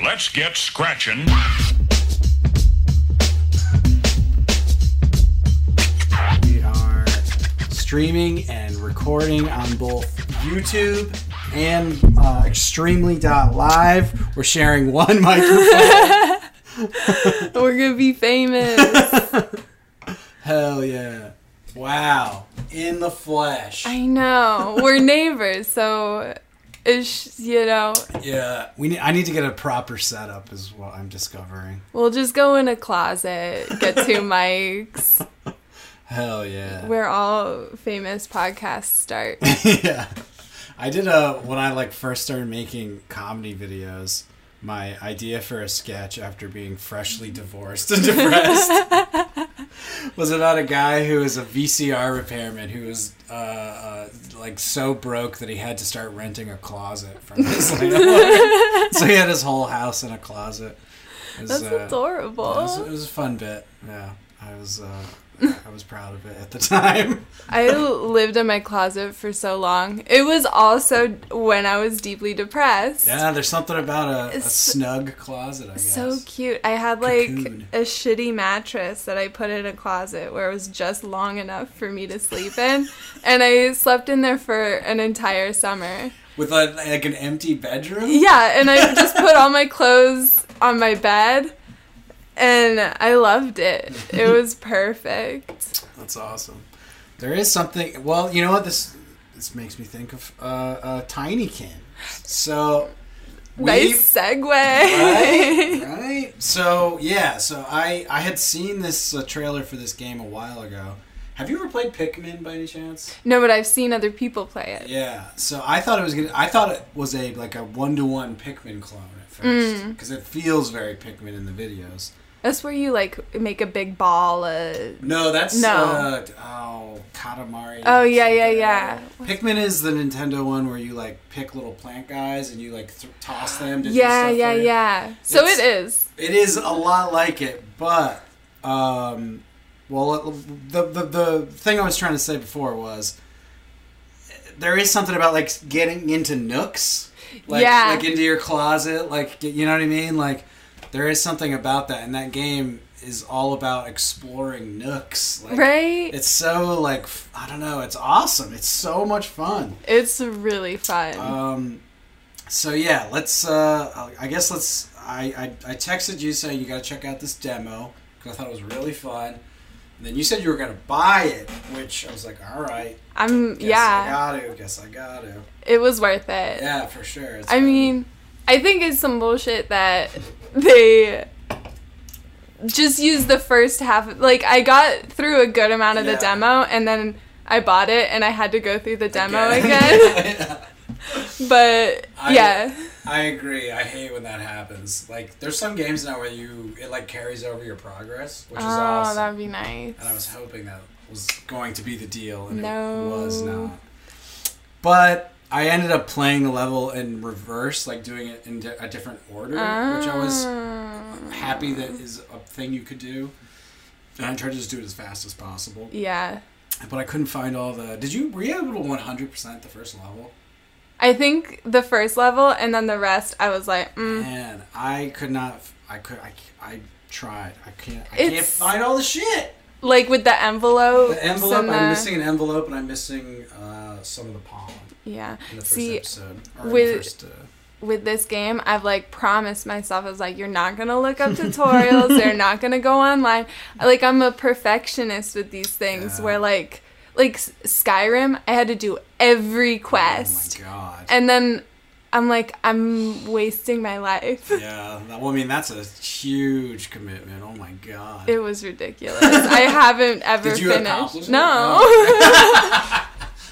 Let's get scratching. We are streaming and recording on both YouTube and uh, Extremely Live. We're sharing one microphone. We're gonna be famous. Hell yeah. Wow. In the flesh. I know. We're neighbors, so you know Yeah. We need, I need to get a proper setup is what I'm discovering. we'll just go in a closet, get two mics. Hell yeah. Where all famous podcasts start. yeah. I did a when I like first started making comedy videos. My idea for a sketch after being freshly divorced and depressed was it about a guy who was a VCR repairman who was uh, uh, like so broke that he had to start renting a closet from his landlord. so he had his whole house in a closet. Was, That's uh, adorable. it was, it was a fun bit. Yeah, I was uh, I was proud of it at the time. I lived in my closet for so long. It was also when I was deeply depressed. Yeah, there's something about a, a snug closet. I guess. So cute. I had like Cocoon. a shitty mattress that I put in a closet where it was just long enough for me to sleep in. and I slept in there for an entire summer. with a, like an empty bedroom. Yeah, and I just put all my clothes on my bed and I loved it. It was perfect. That's awesome. There is something. Well, you know what this this makes me think of uh, uh, Tinykin. So we- nice segue. right, right. So yeah, so I I had seen this uh, trailer for this game a while ago. Have you ever played Pikmin by any chance? no, but I've seen other people play it. Yeah. So I thought it was gonna. I thought it was a like a one to one Pikmin clone at first Mm. because it feels very Pikmin in the videos. That's where you like make a big ball. Uh, No, that's No. Uh, oh Katamari. Oh, yeah, yeah, yeah. Pikmin is the Nintendo one where you like pick little plant guys and you like th- toss them. To do yeah, stuff yeah, yeah. So it is. It is a lot like it, but um, well, it- the, the the thing I was trying to say before was there is something about like getting into nooks, like Yeah. like into your closet, like you know what I mean, like there is something about that, and that game is all about exploring nooks, like, right? It's so like I don't know, it's awesome. It's so much fun. It's really fun. Um, so yeah, let's. Uh, I guess let's. I, I I texted you saying you got to check out this demo because I thought it was really fun. And then you said you were gonna buy it, which I was like, all right. I'm Guess I yeah. got to. Guess I got to. It was worth it. Yeah, for sure. It's I mean, I think it's some bullshit that they just use the first half. Like I got through a good amount of Yeah. the demo, and then I bought it, and I had to go through the demo Okay. again. but I- yeah, I agree. I hate when that happens. Like, there's some games now where you it like carries over your progress, which is oh, awesome. that'd be nice. and I was hoping that was going to be the deal, and No. it was not. But I ended up playing the level in reverse, like doing it in di- a different order, which I was Ah. happy that is a thing you could do. And I tried to just do it as fast as possible, Yeah, but I couldn't find all the. Did you were you able to one hundred percent the first level? I think the first level, and then the rest, I was like, mm, Man, I could not. I could. I, I tried. I can't. I can't find all the shit. Like with the envelope. The envelope. I'm missing an envelope, and I'm missing uh, some of the pollen Yeah. in the first See, episode. With- the first, uh, with this game, I've like promised myself, I was like, you're not gonna look up tutorials, they're not gonna go online. Like, I'm a perfectionist with these things Yeah. where, like, like Skyrim, I had to do every quest. Oh my god. And then I'm like, I'm wasting my life. yeah. Well, I mean, that's a huge commitment. Oh my god. It was ridiculous. I haven't ever Did you accomplish finished. it? No.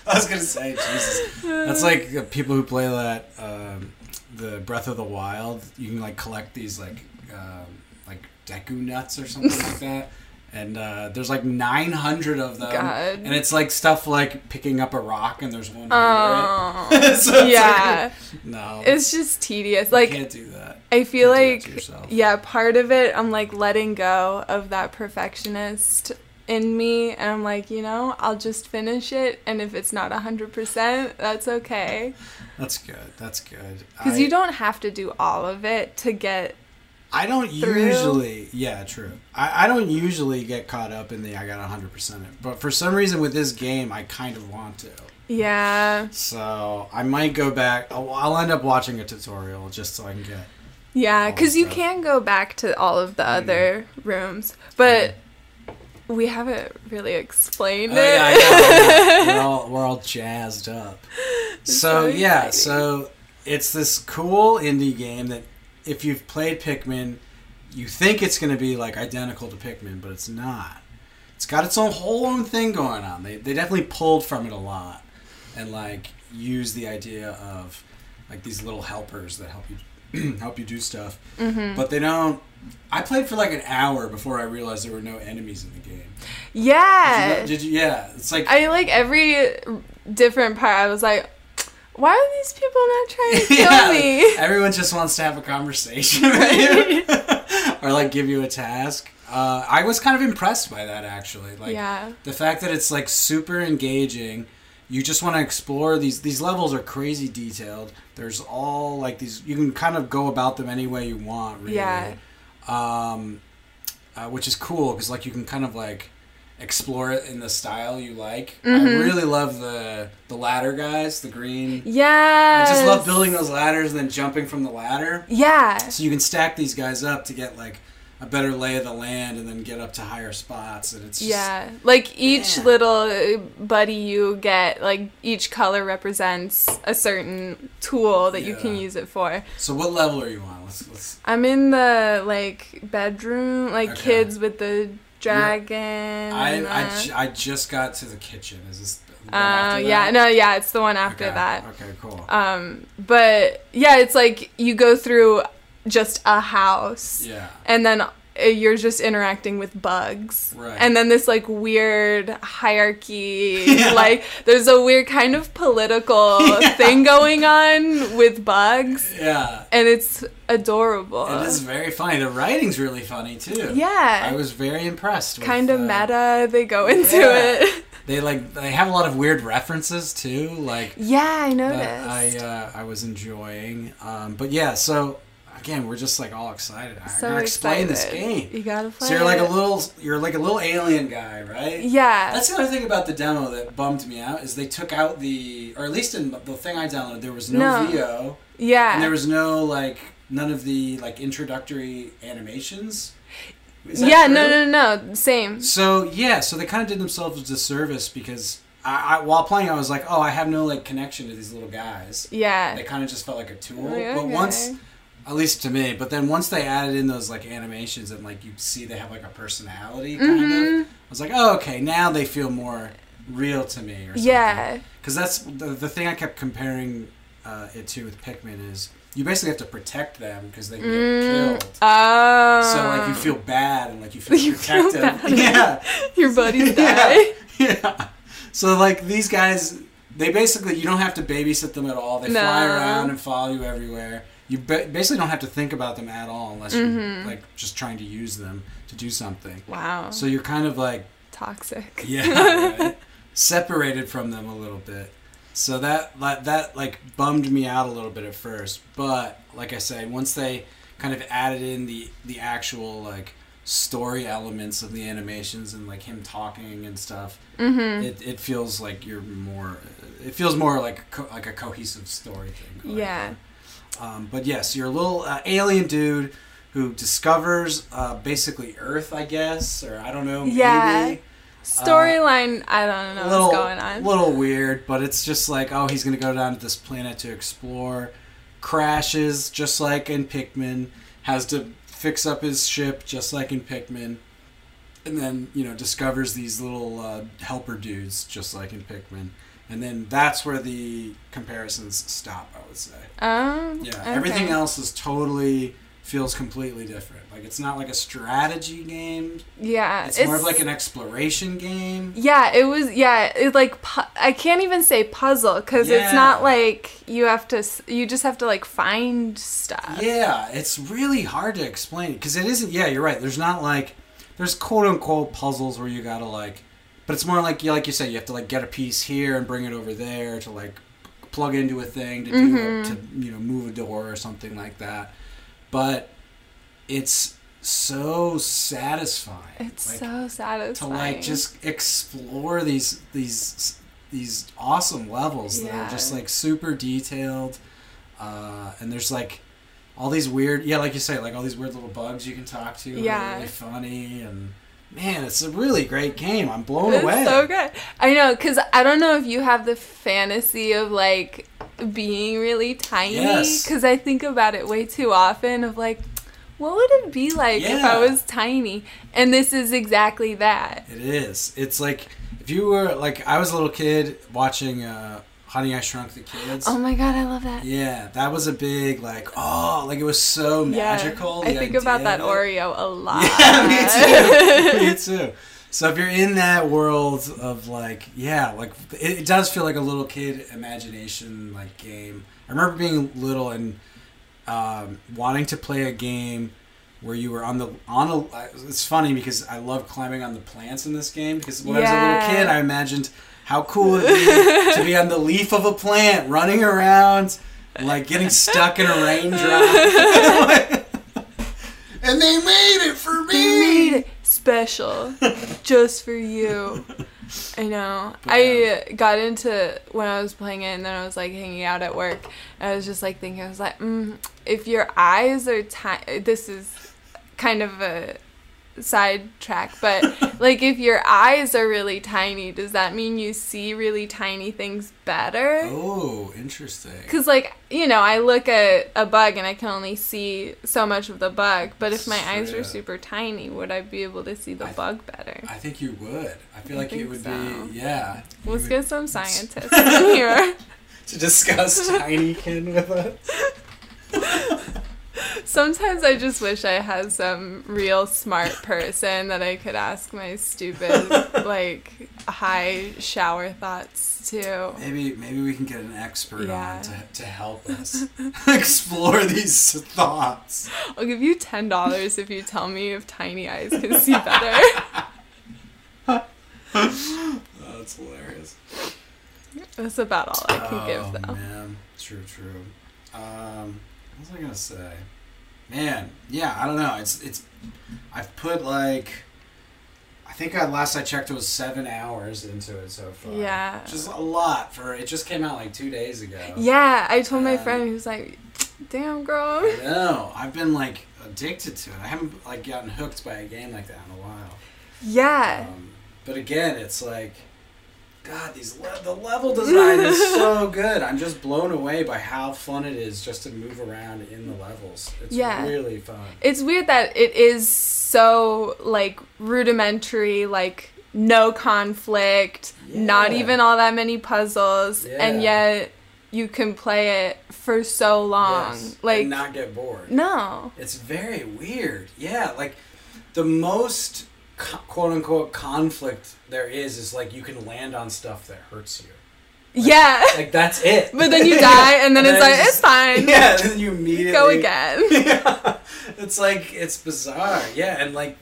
I was gonna say, Jesus. That's like people who play that, um, the Breath of the Wild. You can like collect these like, um, like Deku nuts or something like that. And uh, there's like 900 of them, God. and it's like stuff like picking up a rock, and there's one. Oh. under it. So it's yeah. like- no, It's just tedious. you Like, can't do that. I feel Can't do that to like yeah, part of it I'm like letting go of that perfectionist in me and I'm like, you know, I'll just finish it and if it's not 100%, that's okay. That's good. That's good. Because you don't have to do all of it to get. I don't through. usually. Yeah, true. I, I don't usually get caught up in the I got hundred percent it, but for some reason with this game, I kind of want to. Yeah. So I might go back. I'll, I'll end up watching a tutorial just so I can get. Yeah, because you can go back to all of the Mm. other rooms, but we haven't really explained Oh, it. yeah, I we're all we're all jazzed up. So so yeah, so it's this cool indie game that if you've played Pikmin, you think it's going to be like identical to Pikmin, but it's not. It's got its own whole own thing going on. They they definitely pulled from it a lot and like use the idea of like these little helpers that help you help you do stuff. Mm-hmm. But they don't. I played for like an hour before I realized there were no enemies in the game. Did you, Yeah. did you? Yeah, it's like I like every different part. I was like, why are these people not trying to kill Yeah, me? Everyone just wants to have a conversation with you, or like give you a task. Uh, I was kind of impressed by that actually. Like yeah. the fact that it's like super engaging. You just want to explore these. These levels are crazy detailed. There's all like these. You can kind of go about them any way you want. Really. Yeah. Um, uh, which is cool because like you can kind of like explore it in the style you like. I Mhm. really love the the ladder guys, the green. Yeah. I just love building those ladders and then jumping from the ladder. Yeah. So you can stack these guys up to get like a better lay of the land and then get up to higher spots. And it's just, Yeah, like each Yeah. little uh, buddy you get, like each color represents a certain tool that you can use it for. So what level are you on? Let's, let's I'm in the like bedroom, like Okay. kids with the dragon. I, I, I just got to the kitchen. Is this? the uh, yeah, no, yeah, it's the one after Okay, that. Okay, cool. Um, but yeah, it's like you go through just a house, yeah. and then you're just interacting with bugs. Right. And then this like weird hierarchy, Yeah. like there's a weird kind of political Yeah. thing going on with bugs, Yeah. and it's adorable. It is very funny. The writing's really funny too. Yeah. I was very impressed. With, kind of uh, meta. They go into Yeah. it. They like they have a lot of weird references too, like Yeah, I noticed. I uh, I was enjoying. Um, but yeah, so again, we're just like all excited. I'm so gonna explain this game. You gotta play. So you're like a little you're like a little alien guy, right? Yeah. That's the other thing about the demo that bummed me out is they took out the or at least in the thing I downloaded there was no, No. VO yeah. and there was no like none of the like introductory animations. Yeah. true? No. No. No. Same. So yeah, so they kind of did themselves a disservice because I, I while playing I was like, oh, I have no like connection to these little guys. Yeah. They kind of just felt like a tool. Like, But okay. once, at least to me, but then once they added in those like animations and like you see they have like a personality kind Mhm. of, I was like, oh, okay, now they feel more real to me or something. Yeah. Because that's the, the thing I kept comparing uh, it to with Pikmin is you basically have to protect them because they can get Mm. killed. Oh. So like you feel bad and like you feel You feel protective. bad. Yeah. your buddies Yeah. die. Yeah. So like these guys, they basically you don't have to babysit them at all. They fly around and follow you everywhere. You basically don't have to think about them at all unless you're like just trying to use them to do something. Wow. So you're kind of like Toxic. yeah, right? separated from them a little bit. So that, that that like bummed me out a little bit at first, but like I said, once they kind of added in the the actual like story elements of the animations and like him talking and stuff, Mm-hmm. it, it feels like you're more. It feels more like co- like a cohesive story thing. Yeah. Um, but yes, you're a little uh, alien dude who discovers uh, basically Earth, I guess, or I don't know. Maybe. Yeah. Storyline, I don't know little, what's going on. little weird, but it's just like, oh, he's gonna go down to this planet to explore. Crashes just like in Pikmin. Has to fix up his ship just like in Pikmin. And then you know discovers these little uh, helper dudes just like in Pikmin. And then that's where the comparisons stop. I would say. Um, Yeah, okay. everything else is totally feels completely different. Like it's not like a strategy game. Yeah, It's, more of like an exploration game. Yeah, it was. Yeah, it like pu- I can't even say puzzle because it's not like you have to. You just have to like find stuff. Yeah, it's really hard to explain because it isn't. Yeah, you're right. There's not like there's quote unquote puzzles where you gotta like, but it's more like you like you said you have to like get a piece here and bring it over there to like plug into a thing to do a, to you know move a door or something like that. But it's so satisfying. It's Like, so satisfying to like just explore these these these awesome levels that are just like super detailed uh, and there's like all these weird yeah like you say like all these weird little bugs you can talk to Yeah. yeah really funny and man it's a really great game i'm blown It's away so good. I know, because I don't know if you have the fantasy of like being really tiny. Yes. Because I think about it way too often of like, what would it be like if I was tiny? And this is exactly that. it is it's like if you were like i was a little kid watching uh honey i shrunk the kids Oh my god, I love that. yeah that was a big like oh like it was so magical Yeah, I think about that. Oreo a lot. Yeah, me too. me too. So if you're in that world of like, yeah, like it, it does feel like a little kid imagination like game. I remember being little and um, wanting to play a game where you were on the on a. It's funny because I love climbing on the plants in this game because when I was a little kid, I imagined how cool it'd be to be on the leaf of a plant, running around, like getting stuck in a raindrop. and they made it for me. They made it special just for you. I know. I got into when I was playing it, and then I was like hanging out at work. And I was just like thinking, I was like, mm, if your eyes are tiny, this is kind of a sidetrack, but like if your eyes are really tiny, does that mean you see really tiny things better? Oh, interesting. Because, like, you know, I look at a bug and I can only see so much of the bug, but if my eyes were super tiny, would I be able to see the I- bug better? I think you would. I feel I like it would so. be, yeah. Let's would- get some scientists in here. to discuss Tinykin with us. Sometimes I just wish I had some real smart person that I could ask my stupid, like, high shower thoughts to. Maybe maybe we can get an expert Yeah. on to, to help us explore these thoughts. I'll give you $10 if you tell me if tiny eyes can see better. Oh, that's hilarious. That's about all I can oh, give, though. man. True, true. Um, what was I gonna say? Man, yeah, I don't know. It's it's. I've put like. I think I, last I checked it was seven hours into it so far. Yeah. Which is a lot for. It just came out like two days ago. Yeah, I told my Um, friend, he was like, damn, girl. I know. I've been like addicted to it. I haven't like gotten hooked by a game like that in a while. Yeah. Um, but again, it's like, God, these le- the level design is so good. I'm just blown away by how fun it is just to move around in the levels. It's Yeah. really fun. It's weird that it is so, like, rudimentary, like, no conflict, not even all that many puzzles, and yet you can play it for so long. Yes, Like, and not get bored. no. It's very weird. Yeah, like the most quote unquote conflict there is is like you can land on stuff that hurts you. Yeah. Like that's it. but then you die, and then And it's then like, it's it's fine. Yeah, and then you immediately Go again. yeah. It's like it's bizarre. Yeah, and like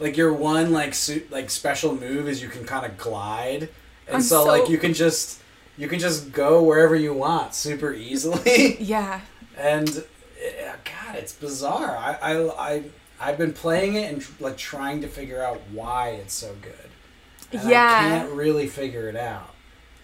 like your one like suit like special move is you can kind of glide, and so, so- like you can just you can just go wherever you want super easily, Yeah. and eh, God, it's bizarre. I I I I've been playing it and like trying to figure out why it's so good. And Yeah. I can't really figure it out.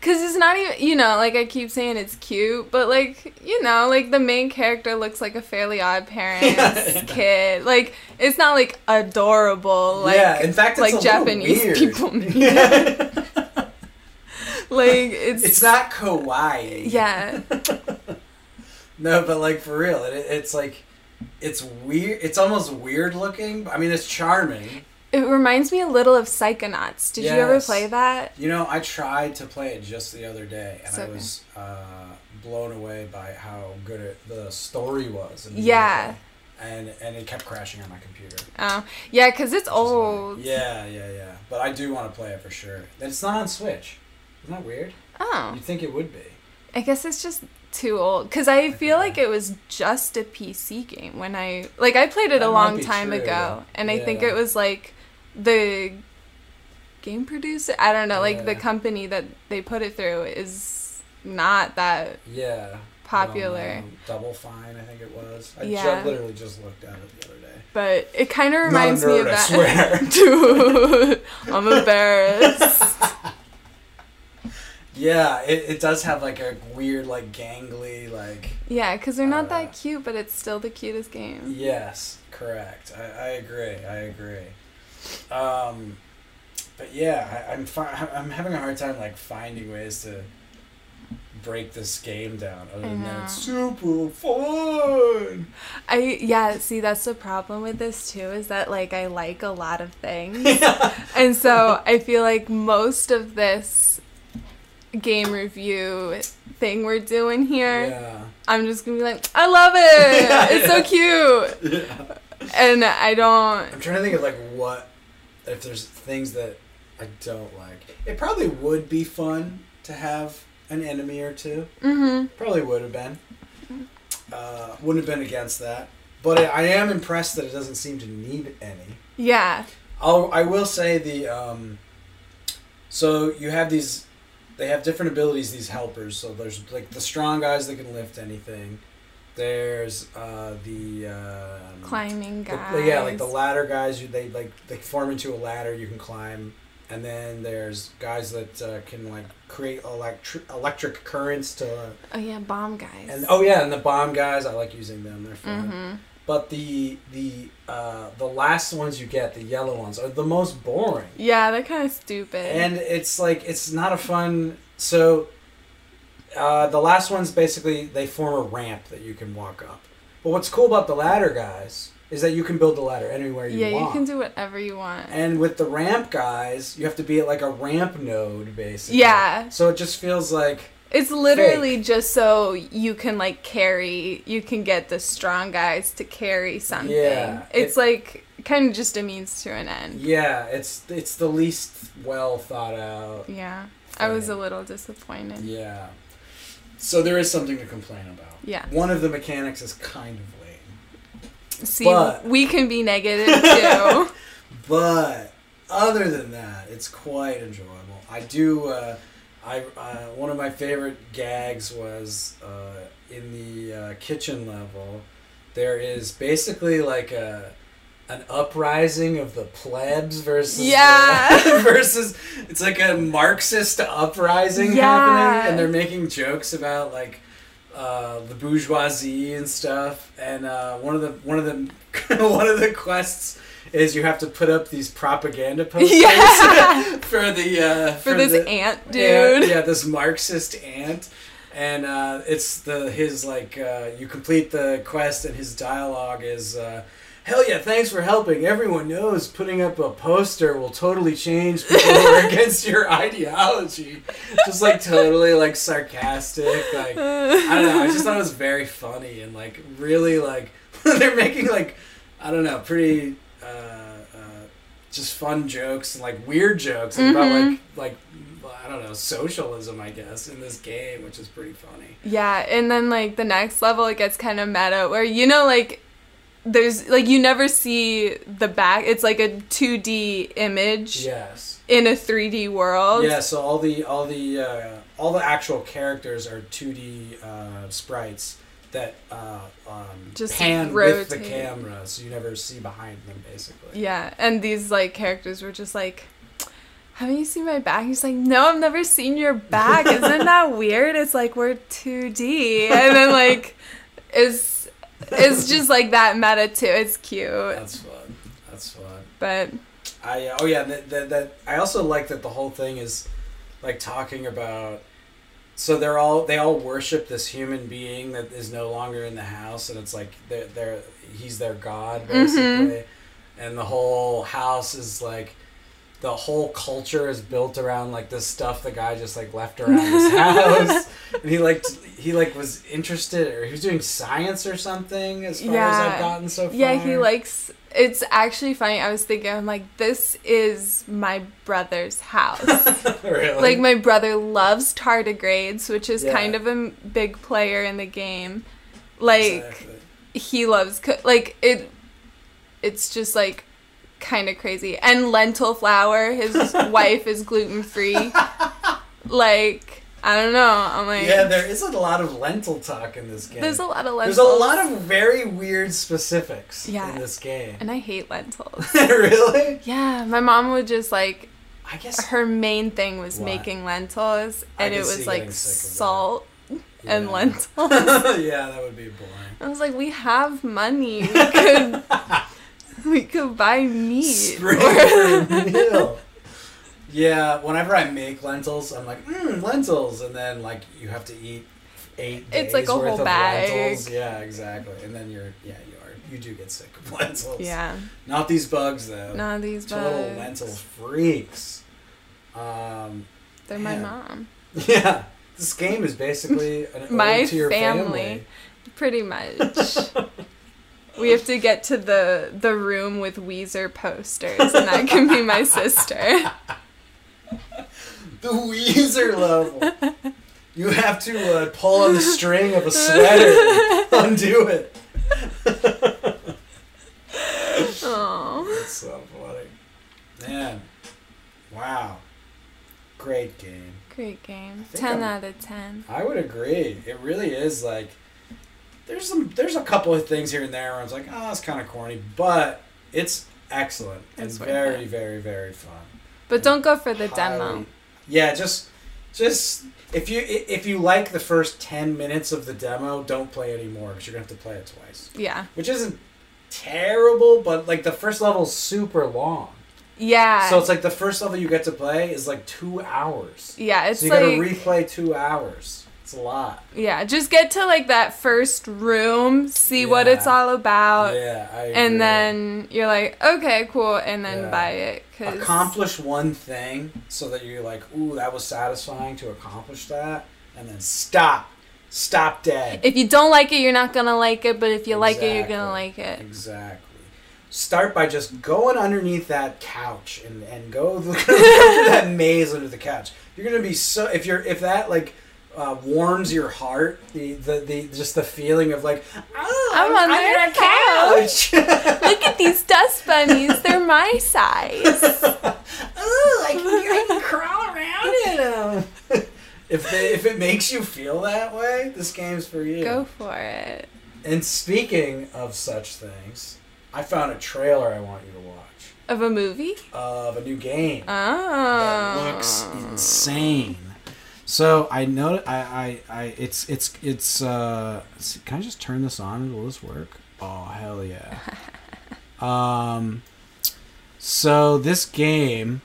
Cause it's not even, you know, like I keep saying it's cute, but like, you know, like the main character looks like a Fairly Odd Parents kid. Like it's not like adorable, like yeah, in fact, it's like Japanese people. Yeah. like it's, it's not kawaii. yeah, No, but like for real, it, it's like it's weird. It's almost weird looking. I mean, it's charming. it reminds me a little of Psychonauts. Did you ever play that? You know, I tried to play it just the other day, and So I was uh, blown away by how good it, the story was. and Yeah. And and it kept crashing on my computer. Oh, yeah, cause it's old. Yeah, yeah, yeah. But I do want to play it for sure. It's not on Switch. Isn't that weird? Oh, You'd think it would be. I guess it's just too old. Cause I feel like it was just a PC game when I like I played it That a long time true. ago, and I think it was like the game producer. I don't know, like the company that they put it through is not that Yeah. popular. Um, Double Fine, I think it was. I Yeah. ju- literally just looked at it the other day. But it kind of reminds me of nerd, I that. swear. Dude, I'm embarrassed. Yeah, it, it does have like a weird, like gangly, like Yeah, because they're not Uh, that cute, but it's still the cutest game. yes, correct. I, I agree. I agree. Um, but yeah, I, I'm fi- I'm having a hard time like finding ways to break this game down. Other than that, it's super fun. I yeah, see that's the problem with this too is that like I like a lot of things. and so I feel like most of this game review thing we're doing here, Yeah. I'm just gonna be like, I love it. It's so cute. yeah. And I don't I'm trying to think of like what if there's things that I don't like. It probably would be fun to have an enemy or two. Mhm. Probably would have been. Uh, wouldn't have been against that. But I, I am impressed that it doesn't seem to need any. Yeah. I'll, I will say the um, so you have these they have different abilities these helpers so there's like the strong guys that can lift anything there's uh, the um, Climbing the- guys. yeah like the ladder guys you they like they form into a ladder you can climb and then there's guys that uh, can like create electric electric currents to Oh yeah, bomb guys. and oh yeah and the bomb guys I like using them they're fun Mhm. But the the uh, the last ones you get, the yellow ones, are the most boring. Yeah, they're kind of stupid. And it's like it's not a fun. So uh, the last ones basically they form a ramp that you can walk up. But what's cool about the ladder guys is that you can build the ladder anywhere you yeah, want. Yeah, you can do whatever you want. and with the ramp guys, you have to be at like a ramp node basically. Yeah. So it just feels like It's literally just so you can like carry, you can get the strong guys to carry something. Yeah, it's it- like kind of just a means to an end. yeah, it's it's the least well thought out. Yeah. I was a little disappointed. Yeah. So there is something to complain about. Yeah. One of the mechanics is kind of lame. See, But- we can be negative too. But other than that, it's quite enjoyable. I do. Uh, I uh, one of my favorite gags was uh, in the uh, kitchen level. There is basically like a an uprising of the plebs versus the- versus it's like a Marxist uprising Yeah. happening, and they're making jokes about like uh, the bourgeoisie and stuff. And uh, one of the one of the one of the quests is you have to put up these propaganda posters Yeah. for the uh, For this the, ant dude. ant- yeah, this Marxist ant. And uh, it's the his like uh, you complete the quest and his dialogue is uh, hell yeah thanks for helping everyone knows putting up a poster will totally change people who are against your ideology just like totally like sarcastic like I don't know I just thought it was very funny and like really like they're making like I don't know pretty uh, uh, just fun jokes and like weird jokes about Mhm. like like I don't know socialism I guess in this game which is pretty funny. Yeah, and then like the next level it gets kind of meta where you know like there's like you never see the back. It's like a 2D image Yes. in a 3D world. Yeah. So all the all the uh, all the actual characters are two D uh, sprites that uh, um, Just pan with the camera, so you never see behind them basically. Yeah, and these like characters were just like haven't you seen my back? He's like, No, I've never seen your back. Isn't that weird? It's like we're 2D. And then like it's it's just like that meta too. It's cute. That's fun. That's fun. But I uh, oh yeah that that I also like that the whole thing is like talking about so they're all they all worship this human being that is no longer in the house and it's like they're, they're he's their god mm-hmm. basically. And the whole house is like the whole culture is built around like this stuff the guy just like left around his house. And he like he like was interested or he was doing science or something as far as I've gotten so far Yeah, he likes. It's actually funny. I was thinking, I'm like, this is my brother's house. really like, my brother loves tardigrades, which is Yeah. kind of a m- big player in the game. Like, Exactly. he loves, co- like, it. It's just, like, kind of crazy. And lentil flour, his wife is gluten free. Like, I don't know. I'm like, Yeah, there is a lot of lentil talk in this game. there's a lot of lentils. There's a lot of very weird specifics Yeah. in this game. and I hate lentils. really? yeah, my mom would just like I guess. her main thing was What? making lentils, and it was like getting sick that. salt and lentils. yeah, that would be boring. I was like, we have money. We could, we could buy meat. Spring for a meal. Yeah, whenever I make lentils, I'm like, mmm, lentils, and then like you have to eat eight days It's like a worth whole bag. lentils. Yeah, exactly. And then you're, yeah, you are, you do get sick of lentils. yeah, Not these bugs though. Not these Total bugs. lentil freaks. Um, They're my mom. yeah, this game is basically an My to your family. family. Pretty much. we have to get to the the room with Weezer posters, and that can be my sister. The Weezer level. You have to uh, pull on the string of a sweater, undo it. Oh, That's so funny. Man, wow. Great game. great game. think Ten I'm- out of ten. I would agree. It really is like there's some there's a couple of things here and there where I was like, oh, it's kind of corny, but it's excellent and It's worth very, very, very fun. But don't go for the Highly- demo. Yeah, just just if you if you like the first ten minutes of the demo, don't play anymore because you're gonna have to play it twice, Yeah. which isn't terrible, but like the first level's super long. Yeah. So it's like the first level you get to play is like two hours. yeah, it's so you like gotta replay two hours. It's a lot. yeah, just get to like that first room, see what it's all about, yeah, I agree. and then you're like, okay, cool, and then Yeah. buy it. Cause accomplish one thing so that you're like, ooh, that was satisfying to accomplish that, and then stop, stop dead. if you don't like it, you're not gonna like it. But if you like it, you're gonna like it. Exactly. Start by just going underneath that couch and, and go through that maze under the couch. You're gonna be so if you're if that like uh, warms your heart, the, the the just the feeling of like oh, I'm I'm, on their a couch. Look at these dust bunnies; they're my size. Ooh, I can, I can crawl around in them. if they, if it makes you feel that way, this game's for you. Go for it. And speaking of such things, I found a trailer I want you to watch Of a movie? of a new game Oh. that looks insane. So I know I, I, I it's it's it's uh can I just turn this on? And will this work? Oh hell yeah. um so this game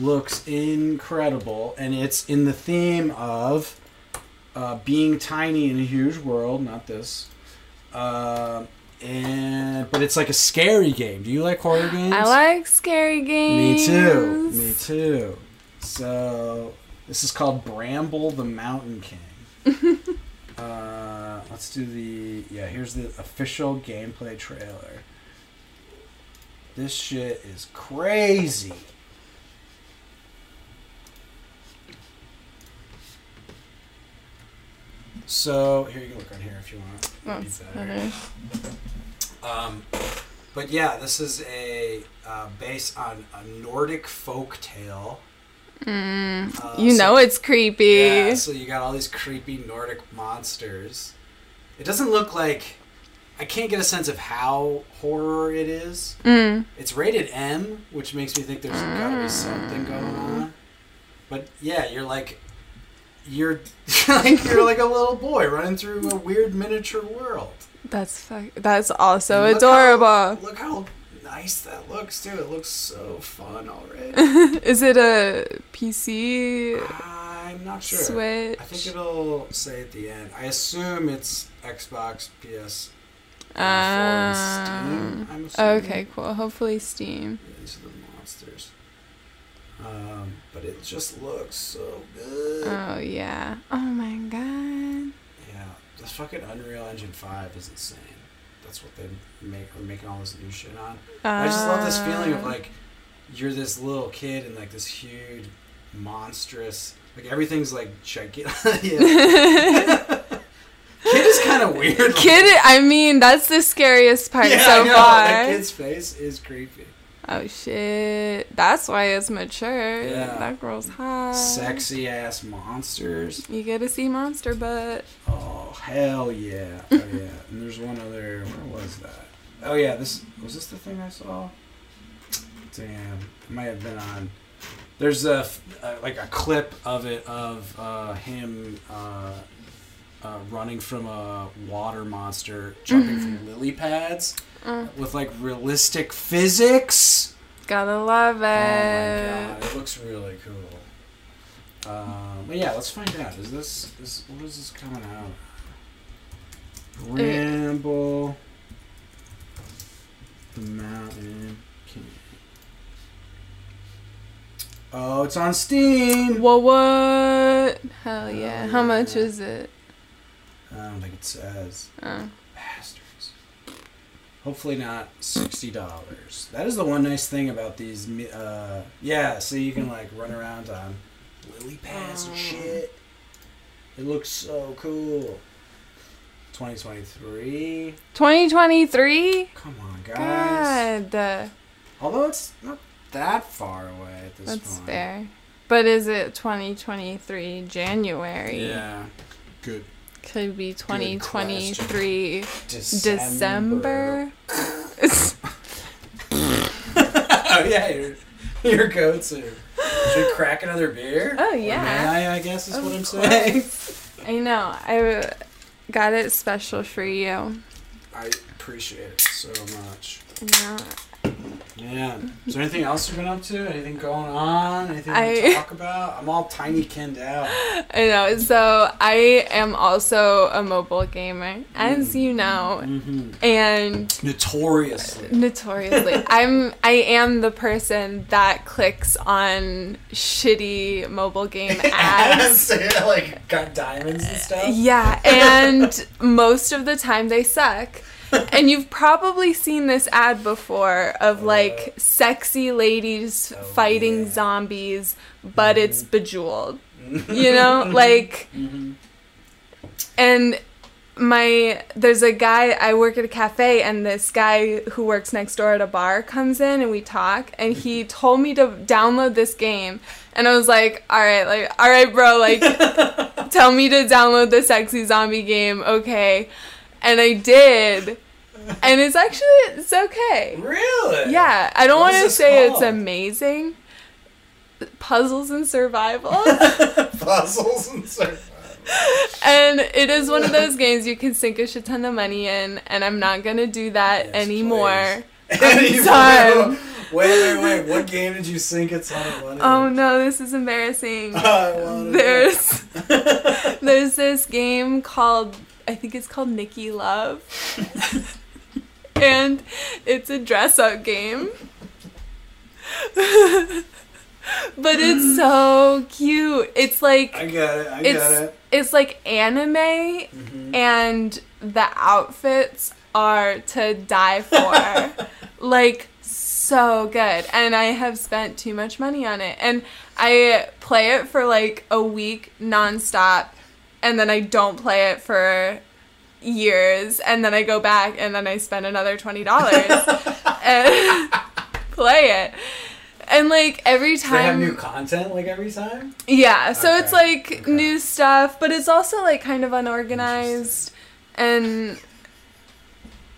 looks incredible and it's in the theme of uh, being tiny in a huge world, not this. Uh, and but it's like a scary game. Do you like horror games? I like scary games. Me too. Me too. So this is called Bramble the Mountain King. uh, let's do the yeah. Here's the official gameplay trailer. This shit is crazy. So here you can look on here if you want. That's better. Um, but yeah, this is a uh, based on a Nordic folk tale. Mm, Uh, you so- know it's creepy. Yeah, so you got all these creepy Nordic monsters. It doesn't look like. I can't get a sense of how horror it is. Mm. It's rated M, which makes me think there's gotta be something going on. But yeah, you're like. You're like you're like a little boy running through a weird miniature world. That's. That's also look adorable. How, look how nice that looks too. It looks so fun already. Is it a PC I'm not sure. Switch? I think it'll say at the end. I assume it's Xbox, PS, Um, and Steam. I'm okay, cool. Hopefully Steam. Yeah, these are the monsters. Um, but it just looks so good. Oh yeah. Oh my god. yeah, the fucking Unreal Engine Five is insane. That's what they make are making all this new shit on. I just love this feeling of Uh, like you're this little kid and like this huge, monstrous, like everything's like gigantic. kid is kind of weird. like- Kid, I mean, that's the scariest part yeah, so far. That kid's face is creepy. Oh shit. That's why it's mature. Yeah. That girl's hot. Sexy ass monsters. You get to see monster butt. Oh hell yeah! Oh yeah. And there's one other. Where was that? Oh yeah. This was this the thing I saw. Damn, it might have been on. There's a, uh, like a clip of it of uh, him uh, uh, running from a water monster, jumping from lily pads Mm. with like realistic physics. Gotta love it. Oh my god, it looks really cool. Um, but yeah, let's find out. Is this is what is this coming out? Bramble the Mountain King. Oh, it's on Steam. Well, what? Hell yeah. Hell How much is it? I don't think it says. Oh. Hopefully not sixty dollars. That is the one nice thing about these. Uh, yeah, so you can like run around on lily pads and shit. It looks so cool. 2023. 2023? Come on, guys. God. Although it's not that far away at this That's point. fair. But is it 2023 January? Yeah. Good. Could be 2023 December. December. oh yeah, your, your go-to. Should we crack another beer? Oh, Or yeah. may I? I guess is Of what I'm course. saying. I know. I got it special for you. I appreciate it so much. Yeah. Man, is there anything else you've been up to? Anything going on? Anything I- to talk about? I'm all tiny kinned out. I know. So I am also a mobile gamer, as Mm. you know, hmm and Notoriously. notoriously, I'm I am the person that clicks on shitty mobile game ads. like got diamonds and stuff. Yeah, and most of the time they suck. And you've probably seen this ad before of like sexy ladies Oh, fighting yeah. zombies, but Mhm. it's bejeweled. You know, like hmm and my there's a guy I work at a cafe and this guy who works next door at a bar comes in and we talk and he told me to download this game and I was like, "All right, like all right, bro, like tell me to download the sexy zombie game, okay?" And I did. And it's actually it's okay. Really? Yeah, I don't want to say it's amazing. Puzzles and survival. Puzzles and survival. and it is one of those games you can sink a shit ton of money in, and I'm not gonna do that Yes, anymore. Anytime. Wait, wait, wait. What game did you sink a ton of money? Oh no, this is embarrassing. I There's there's this game called I think it's called Nikki Love. and it's a dress up game. but it's so cute. It's like I got it. I it's got it. it's like anime Mhm. and the outfits are to die for. like so good. And I have spent too much money on it. And I play it for like a week nonstop and then I don't play it for years and then I go back and then I spend another $20 and play it. And like every time they have new content like every time? yeah, so it's like okay. new stuff, but it's also like kind of unorganized and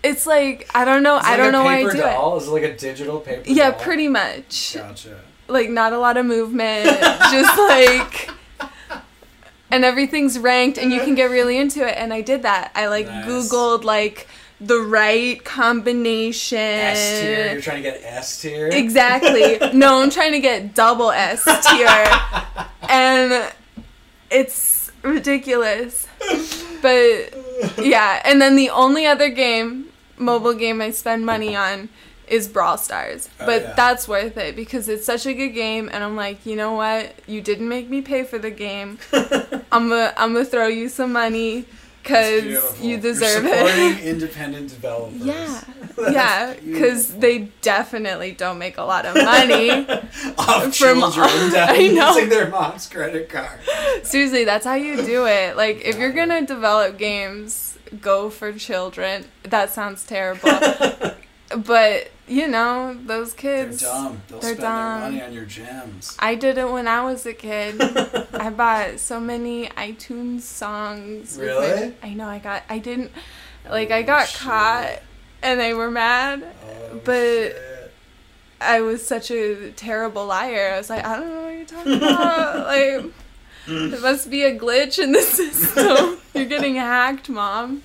it's like I don't know, I don't know why I do it. doll? Is it like a digital paper Yeah, doll? pretty much. Gotcha. Like not a lot of movement, just like and everything's ranked and you can get really into it and I did that. I like Nice. googled like the right combination. S tier. You're trying to get S tier. Exactly. no, I'm trying to get double S tier. and it's ridiculous. But yeah, and then the only other game, mobile game I spend money on is Brawl Stars. Oh, But yeah. that's worth it because it's such a good game and I'm like, you know what? You didn't make me pay for the game. I'm gonna I'm gonna throw you some money cuz you deserve You're supporting it. independent developers. Yeah. Yeah, because they definitely don't make a lot of money. Off from- children I know. using their mom's credit card. Seriously, that's how you do it. Like, if you're gonna develop games, go for children. That sounds terrible. But you know those kids. They're dumb. They'll They're spend dumb. their money on your gems. I did it when I was a kid. I bought so many iTunes songs. with my- Really? I know. I got. I didn't. Oh, like I Oh, got shit. caught, and they were mad. Oh, But- shit. I was such a terrible liar. I was like, I don't know what you're talking about. like, there must be a glitch in the system. You're getting hacked, mom.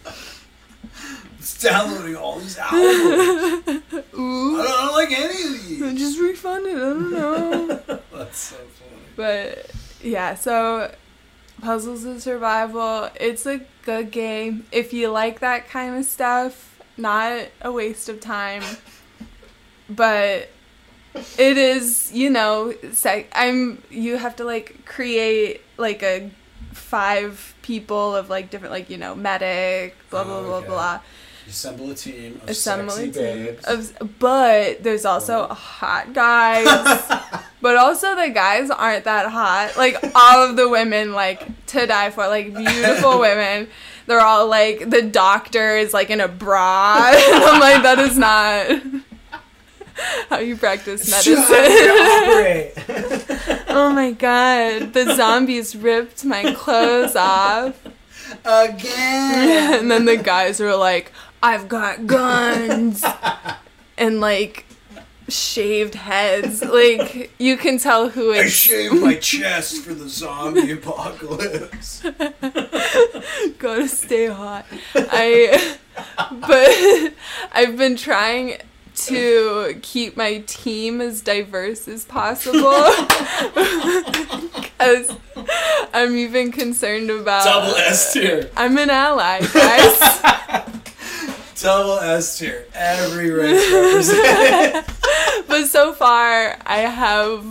It's downloading all these albums. I don't, I don't like any of these. Just refund it. I don't know. That's so funny. But yeah, so Puzzles of Survival, it's a good game. If you like that kind of stuff, not a waste of time. But it is, you know, sec- I'm you have to like create like a five people of like different like, you know, medic, blah blah Oh, blah okay. blah. Assemble a team of Assemble sexy babes. of, but there's also hot guys. but also the guys aren't that hot. Like all of the women like to die for, like beautiful women. They're all like the doctor is like in a bra. and I'm like that is not how you practice medicine. oh my god. The zombies ripped my clothes off. Again. and then the guys were like, I've got guns. and like shaved heads. Like you can tell who I shaved my chest for the zombie apocalypse. gotta stay hot. I but I've been trying to keep my team as diverse as possible. Because I'm even concerned about Double S tier. I'm an ally, guys. Double S tier. Every race represented. but so far, I have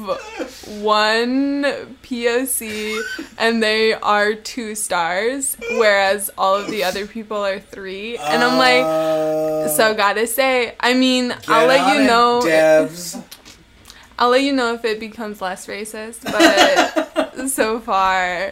one POC, and they are two stars, whereas all of the other people are three. And I'm like, Uh, so gotta say, I mean, I'll let you it, know. Devs. I'll let you know if it becomes less racist, but so far,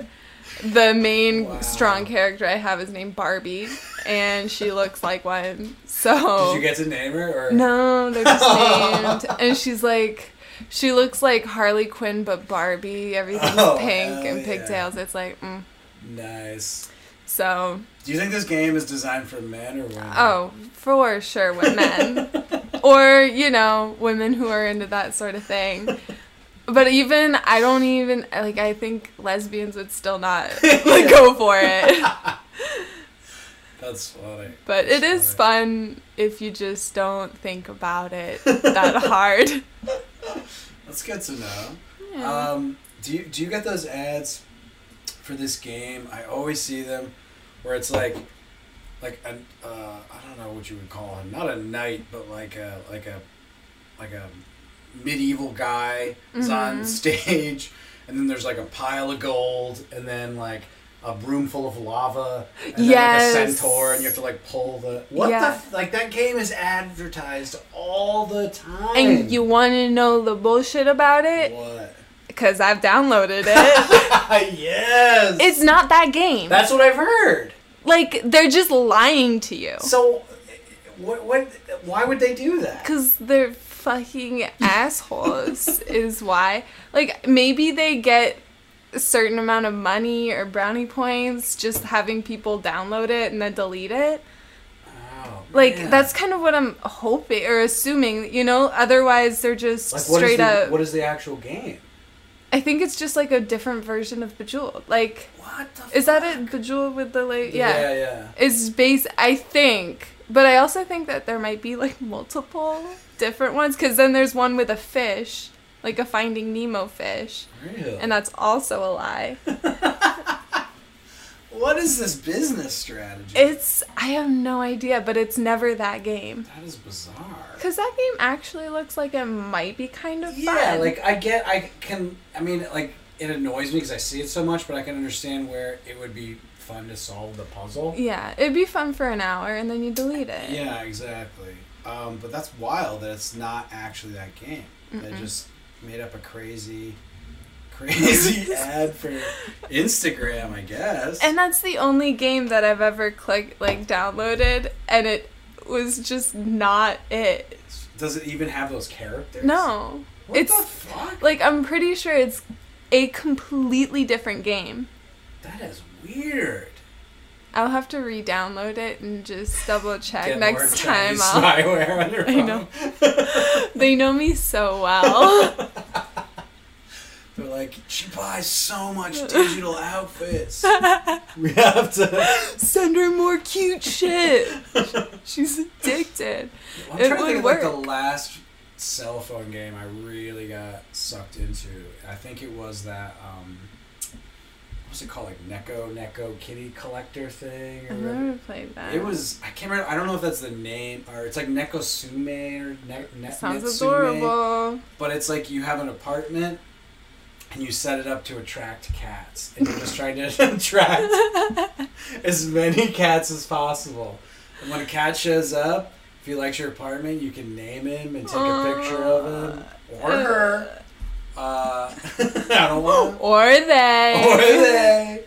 the main Wow. strong character I have is named Barbie, and she looks like one. So Did you get to name her? Or? No, they're just named. And she's like, she looks like Harley Quinn, but Barbie. Everything's Oh, pink and yeah. pigtails. It's like, mm. Nice. so, Do you think this game is designed for men or women? oh, for sure with men. or, you know, women who are into that sort of thing. But even, I don't even, like, I think lesbians would still not like, go for it. That's funny. But it That's is fun if you just don't think about it that hard. That's good to know. Yeah. Um, do you do you get those ads for this game? I always see them where it's like like a uh, I don't know what you would call him, not a knight, but like a like a like a medieval guy is on Mhm. stage, and then there's like a pile of gold, and then like a room full of lava, and Yes. then like a centaur, and you have to like pull the what Yeah. the f- like that game is advertised all the time. And you want to know the bullshit about it? what? Because I've downloaded it. yes. it's not that game. That's what I've heard. like, they're just lying to you. So, what? What? Why would they do that? Because they're fucking assholes, is why. Like, maybe they get a certain amount of money or brownie points just having people download it and then delete it. Oh, Like, man. that's kind of what I'm hoping or assuming, you know? Otherwise, they're just like what is straight the, up. What is the actual game? I think it's just like a different version of Bejeweled. Like, What the? is that fuck? it? Bejeweled with the like, Yeah, yeah. yeah. It's base. I think, but I also think that there might be like multiple different ones because then there's one with a fish, like a Finding Nemo fish, and that's also a lie. what is this business strategy? It's I have no idea, but it's never that game that is bizarre. because that game actually looks like it might be kind of Yeah, fun. like I get, I can. I mean, like it annoys me because I see it so much, but I can understand where it would be fun to solve the puzzle. yeah, it'd be fun for an hour and then you delete it. Yeah, exactly. Um, but that's wild that it's not actually that game. Mm-mm. just made up a crazy, crazy ad for Instagram, I guess. And that's the only game that I've ever clicked like downloaded and it was just not it. Does it even have those characters? No. What it's the fuck? like I'm pretty sure it's a completely different game. that is weird. I'll have to re-download it and just double check Get next time. I'll, spyware on your I know. they know me so well. They're like, she buys so much digital outfits. we have to. Send her more cute shit. She's addicted. I'm It would think of like the last cell phone game I really got sucked into. I think it was that. um What's it called? Like Neko Neko Kitty Collector thing. Or I've never played that. It was I can't remember. I don't know if that's the name or it's like Nekosume or ne- ne- Sounds Netsume, adorable. But it's like you have an apartment and you set it up to attract cats, and you're just trying to attract as many cats as possible. And when a cat shows up, if he likes your apartment, you can name him and take a picture of him or her. Uh, Uh, I don't want. Or they. Or they.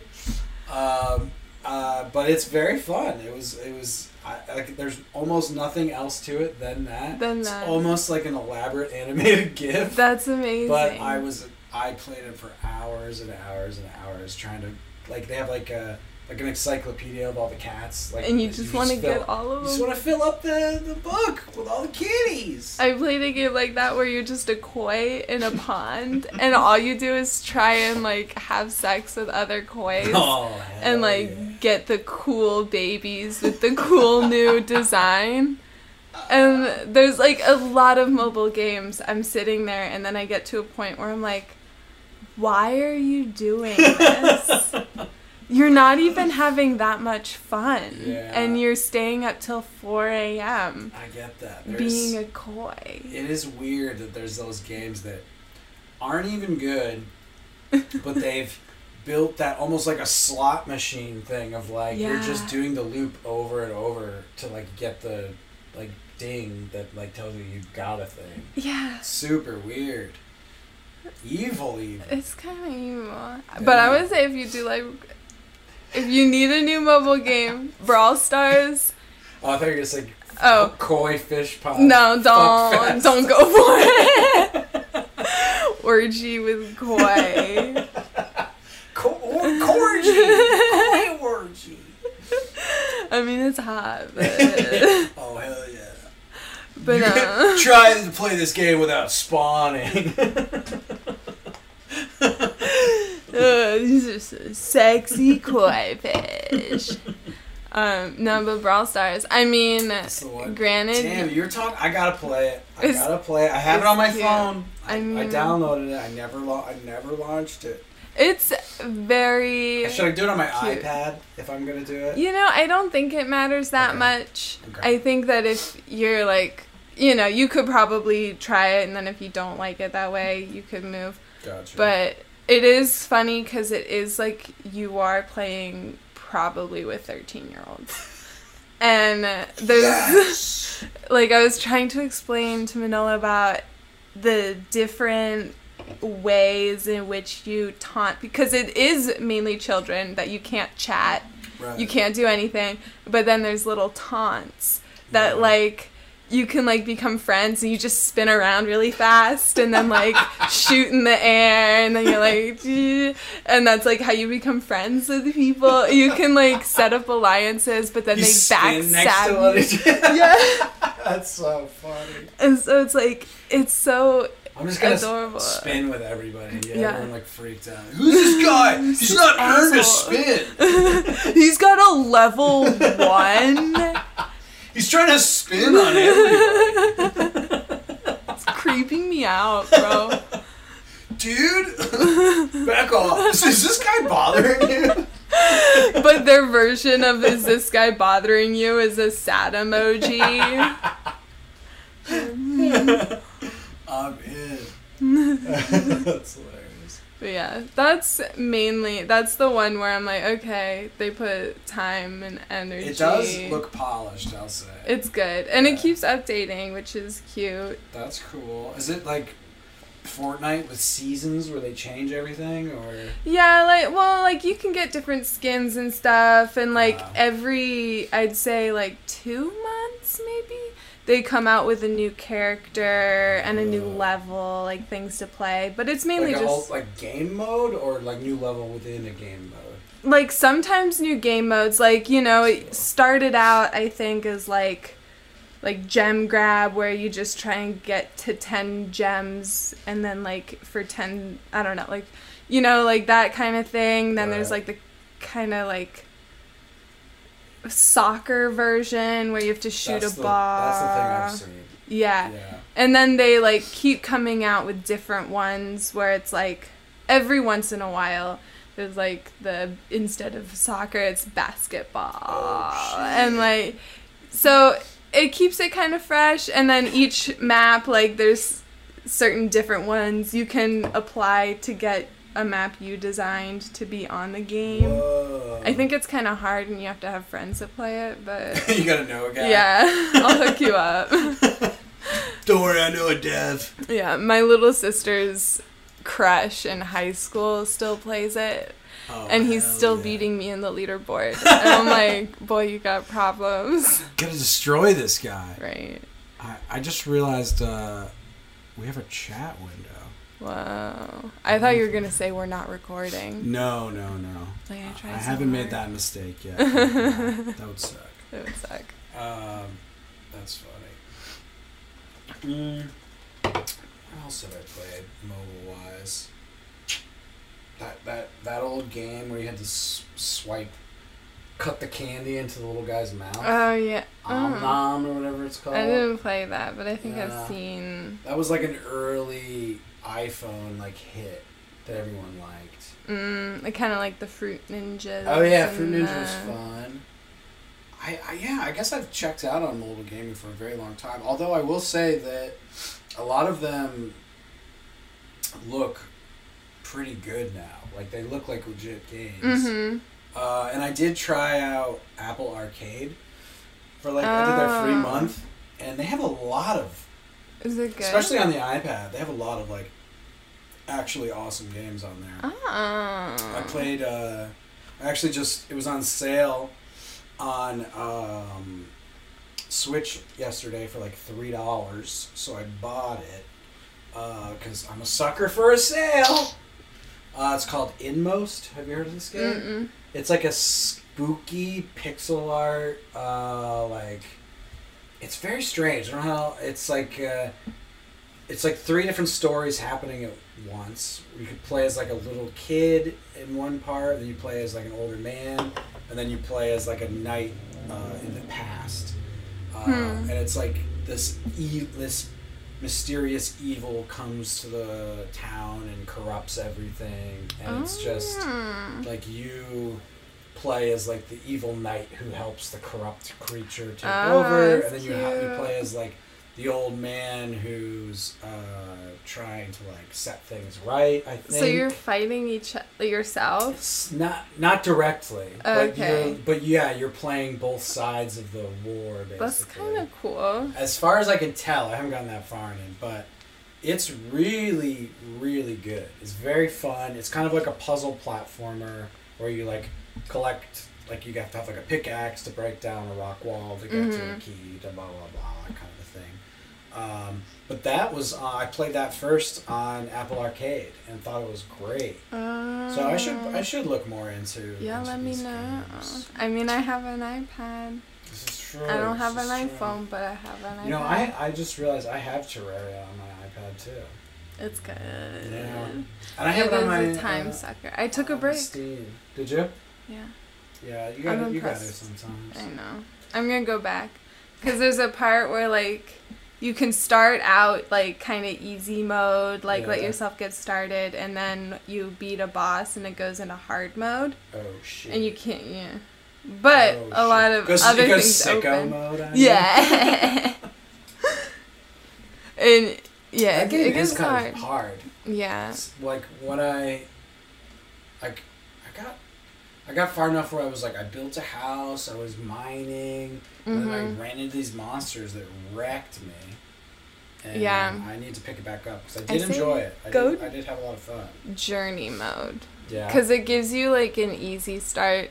Um, uh, but it's very fun. It was. It was. I, like, there's almost nothing else to it than that. Than it's that. almost like an elaborate animated GIF. That's amazing. But I was I played it for hours and hours and hours trying to like they have like a like an encyclopedia of all the cats like and you just want to get all of them. you just want to fill up the the book with all the kitties. I played a game like that where you're just a koi in a pond, and all you do is try and like have sex with other kois. oh, and like yeah. get the cool babies with the cool new design. And there's like a lot of mobile games. I'm sitting there and then I get to a point where I'm like, why are you doing this? You're not even having that much fun. Yeah. And you're staying up till 4 a.m. I get that. There's, being a koi. it is weird that there's those games that aren't even good, but they've built that almost like a slot machine thing of like you're just doing the loop over and over to like get the like ding that like tells you you got a thing. Yeah. Super weird. Evil, evil. It's kind of evil. But I would say if you do like, if you need a new mobile game, Brawl Stars. Oh, I thought you were say Oh, koi fish pond. No, don't don't go for it. Orgy with koi. Co- or- corgi. koi orgy. I mean, it's hot, but Oh hell yeah. but uh, Try to play this game without spawning. Uh, these are so sexy koi fish. Um, no, but Brawl Stars. I mean, That's the one. granted, Damn, you're talking. I gotta play it. I gotta play it. I have it on my it's phone. I, I I downloaded it. I never. Lo- I never launched it. it's very. Should I do it on my Cute. iPad if I'm gonna do it? You know, I don't think it matters that Okay. much. Okay. I think that if you're like, you know, you could probably try it, and then if you don't like it that way, you could move. Gotcha. But it is funny because it is like you are playing probably with 13 year olds. And there's, yes. like, I was trying to explain to Manila about the different ways in which you taunt because it is mainly children that you can't chat Right. you can't do anything but then there's little taunts that Yeah. like you can like become friends and you just spin around really fast and then like shoot in the air and then you're like "Gee," and that's like how you become friends with people you can like set up alliances but then You they spin next to backstab you yeah That's so funny. and so it's like it's so I'm just gonna Adorable. spin with everybody. get Yeah. Everyone like freaked out. Who's this guy? He's not earned a spin. he's got a level one He's trying to spin on everybody. it's creeping me out bro Dude, back off. Is, is this guy bothering you? but their version of is this guy bothering you is a sad emoji. I'm in. That's hilarious. But yeah, that's mainly that's the one where I'm like, okay, they put time and energy. It does look polished, I'll say. It's good, and Yeah. it keeps updating, which is cute. That's cool. Is it like Fortnite with seasons where they change everything, or Yeah, like well, like you can get different skins and stuff, and like Wow. every I'd say like two months months maybe they come out with a new character and a new Uh. level, like things to play. But it's mainly like a just whole, like game mode or like new level within a game mode. like sometimes new game modes like you know it started out i think as like like gem grab where you just try and get to 10 gems and then like for 10 i don't know like you know like that kind of thing then there's like the kind of like soccer version where you have to shoot that's a the, ball. That's the thing I've seen. yeah. Yeah. and then they like keep coming out with different ones where it's like every once in a while there's like the instead of soccer it's basketball. Oh, and like so it keeps it kind of fresh. And then each map like there's certain different ones you can apply to get a map you designed to be on the game Whoa. i think it's kind of hard and you have to have friends to play it but you gotta know a guy. yeah i'll hook you up Don't worry, I know a dev. Yeah, my little sister's crush in high school still plays it, Oh, and he's still yeah. beating me in the leaderboard. and I'm like, boy, you got problems. Gotta destroy this guy. Right. I, I just realized uh, we have a chat window. Wow. I thought you were gonna say we're not recording. No, no, no. Like I tried. I so haven't made that mistake yet. that would suck. It would suck. Um, that's funny. Mm, what else have I played mobile wise? That that that old game where you had to s- swipe, cut the candy into the little guy's mouth. Oh yeah. Om Oh. nom or whatever it's called. I didn't play that, but I think Yeah. I've seen. That was like an early iPhone like hit that everyone liked. Mm, I kind of like the Fruit Ninjas. Oh yeah, Fruit Ninja was fun. I, I yeah, I guess I've checked out on mobile gaming for a very long time. Although I will say that a lot of them look pretty good now. Like they look like legit games. Mhm. Uh, and I did try out Apple Arcade for like I did their free Oh. month, and they have a lot of Is it good? especially on the iPad. They have a lot of like actually awesome games on there. Oh. I played. Uh, I actually just it was on sale on um, Switch yesterday for like three dollars, so I bought it because I'm a sucker for a sale. Uh, it's called Inmost. Have you heard of this game? Mm-mm. It's like a spooky pixel art. Uh, like it's very strange. I don't know how. It's like uh, it's like three different stories happening at once. You could play as like a little kid in one part, then you play as like an older man, and then you play as like a knight uh, in the past. Uh, Hmm. And it's like this e- this mysterious evil comes to the town and corrupts everything, and it's just Mm. like you play as like the evil knight who helps the corrupt creature take Oh, over, and then you ha- you play as like the old man who's uh, trying to like set things right. I think. So you're fighting each yourself. It's not not directly, but Okay. you're, but yeah, you're playing both sides of the war. Basically. That's kind of cool. As far as I can tell, I haven't gotten that far in it, but it's really, really good. It's very fun. It's kind of like a puzzle platformer where you like collect, like you have to have like a pickaxe to break down a rock wall to get to a Mhm. key, to blah blah blah, Um, but that was uh, I played that first on Apple Arcade and thought it was great. Uh, So I should I should look more into. Yeah, into let me know. games. I mean, I have an iPad. This is true. I don't have an true. iPhone, but I have an iPad. You know, I, I just realized I have Terraria on my iPad too. It's good. Yeah. And I have it it on my a time uh, sucker. I took a break. Steam. Did you? Yeah, Yeah, you got you got it sometimes. I know. I'm gonna go back because there's a part where like you can start out like kind of easy mode, like let yourself get started, and then you beat a boss and it goes into hard mode, Oh shit. and you can't. Yeah. But Oh, a lot of Goes- other it things sicko open. mode? Yeah. and yeah, That it, game it is gets kind hard. of hard. Yeah. It's like when I, like, I got, I got far enough where I was like, I built a house, I was mining, and then. I mm-hmm. ran into these monsters that wrecked me. And Yeah. I need to pick it back up because I I did say enjoy it. I go- did, I did have a lot of fun. Journey mode. Yeah. because it gives you like an easy start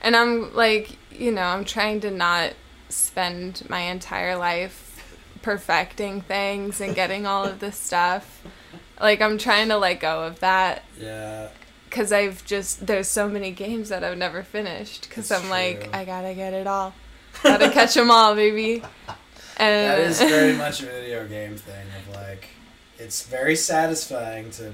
and i'm like you know i'm trying to not spend my entire life perfecting things and getting all of this stuff. Like I'm trying to let go of that Yeah. Because I've just there's so many games that I've never finished because I'm like. I gotta get it all, gotta catch them all, baby. And That is very much a video game thing of like, it's very satisfying to.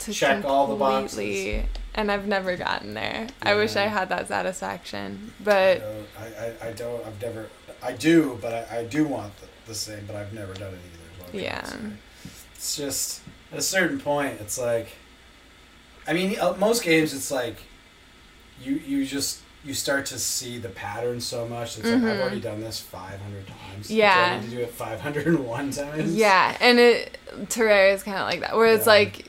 to check all the boxes. And I've never gotten there. I wish I had that satisfaction, I, but don't- I, I, I don't. I've never. I do, but I, I do want the, the same, but I've never done it either. Yeah. trying to say. It's just at a certain point, it's like. I mean, uh, most games, it's like, you you just you start to see the pattern so much. It's like I've already done this five hundred times. Yeah. Do I need to do it five hundred and one times. yeah, and it Terraria is kind of like that, where it's Yeah. like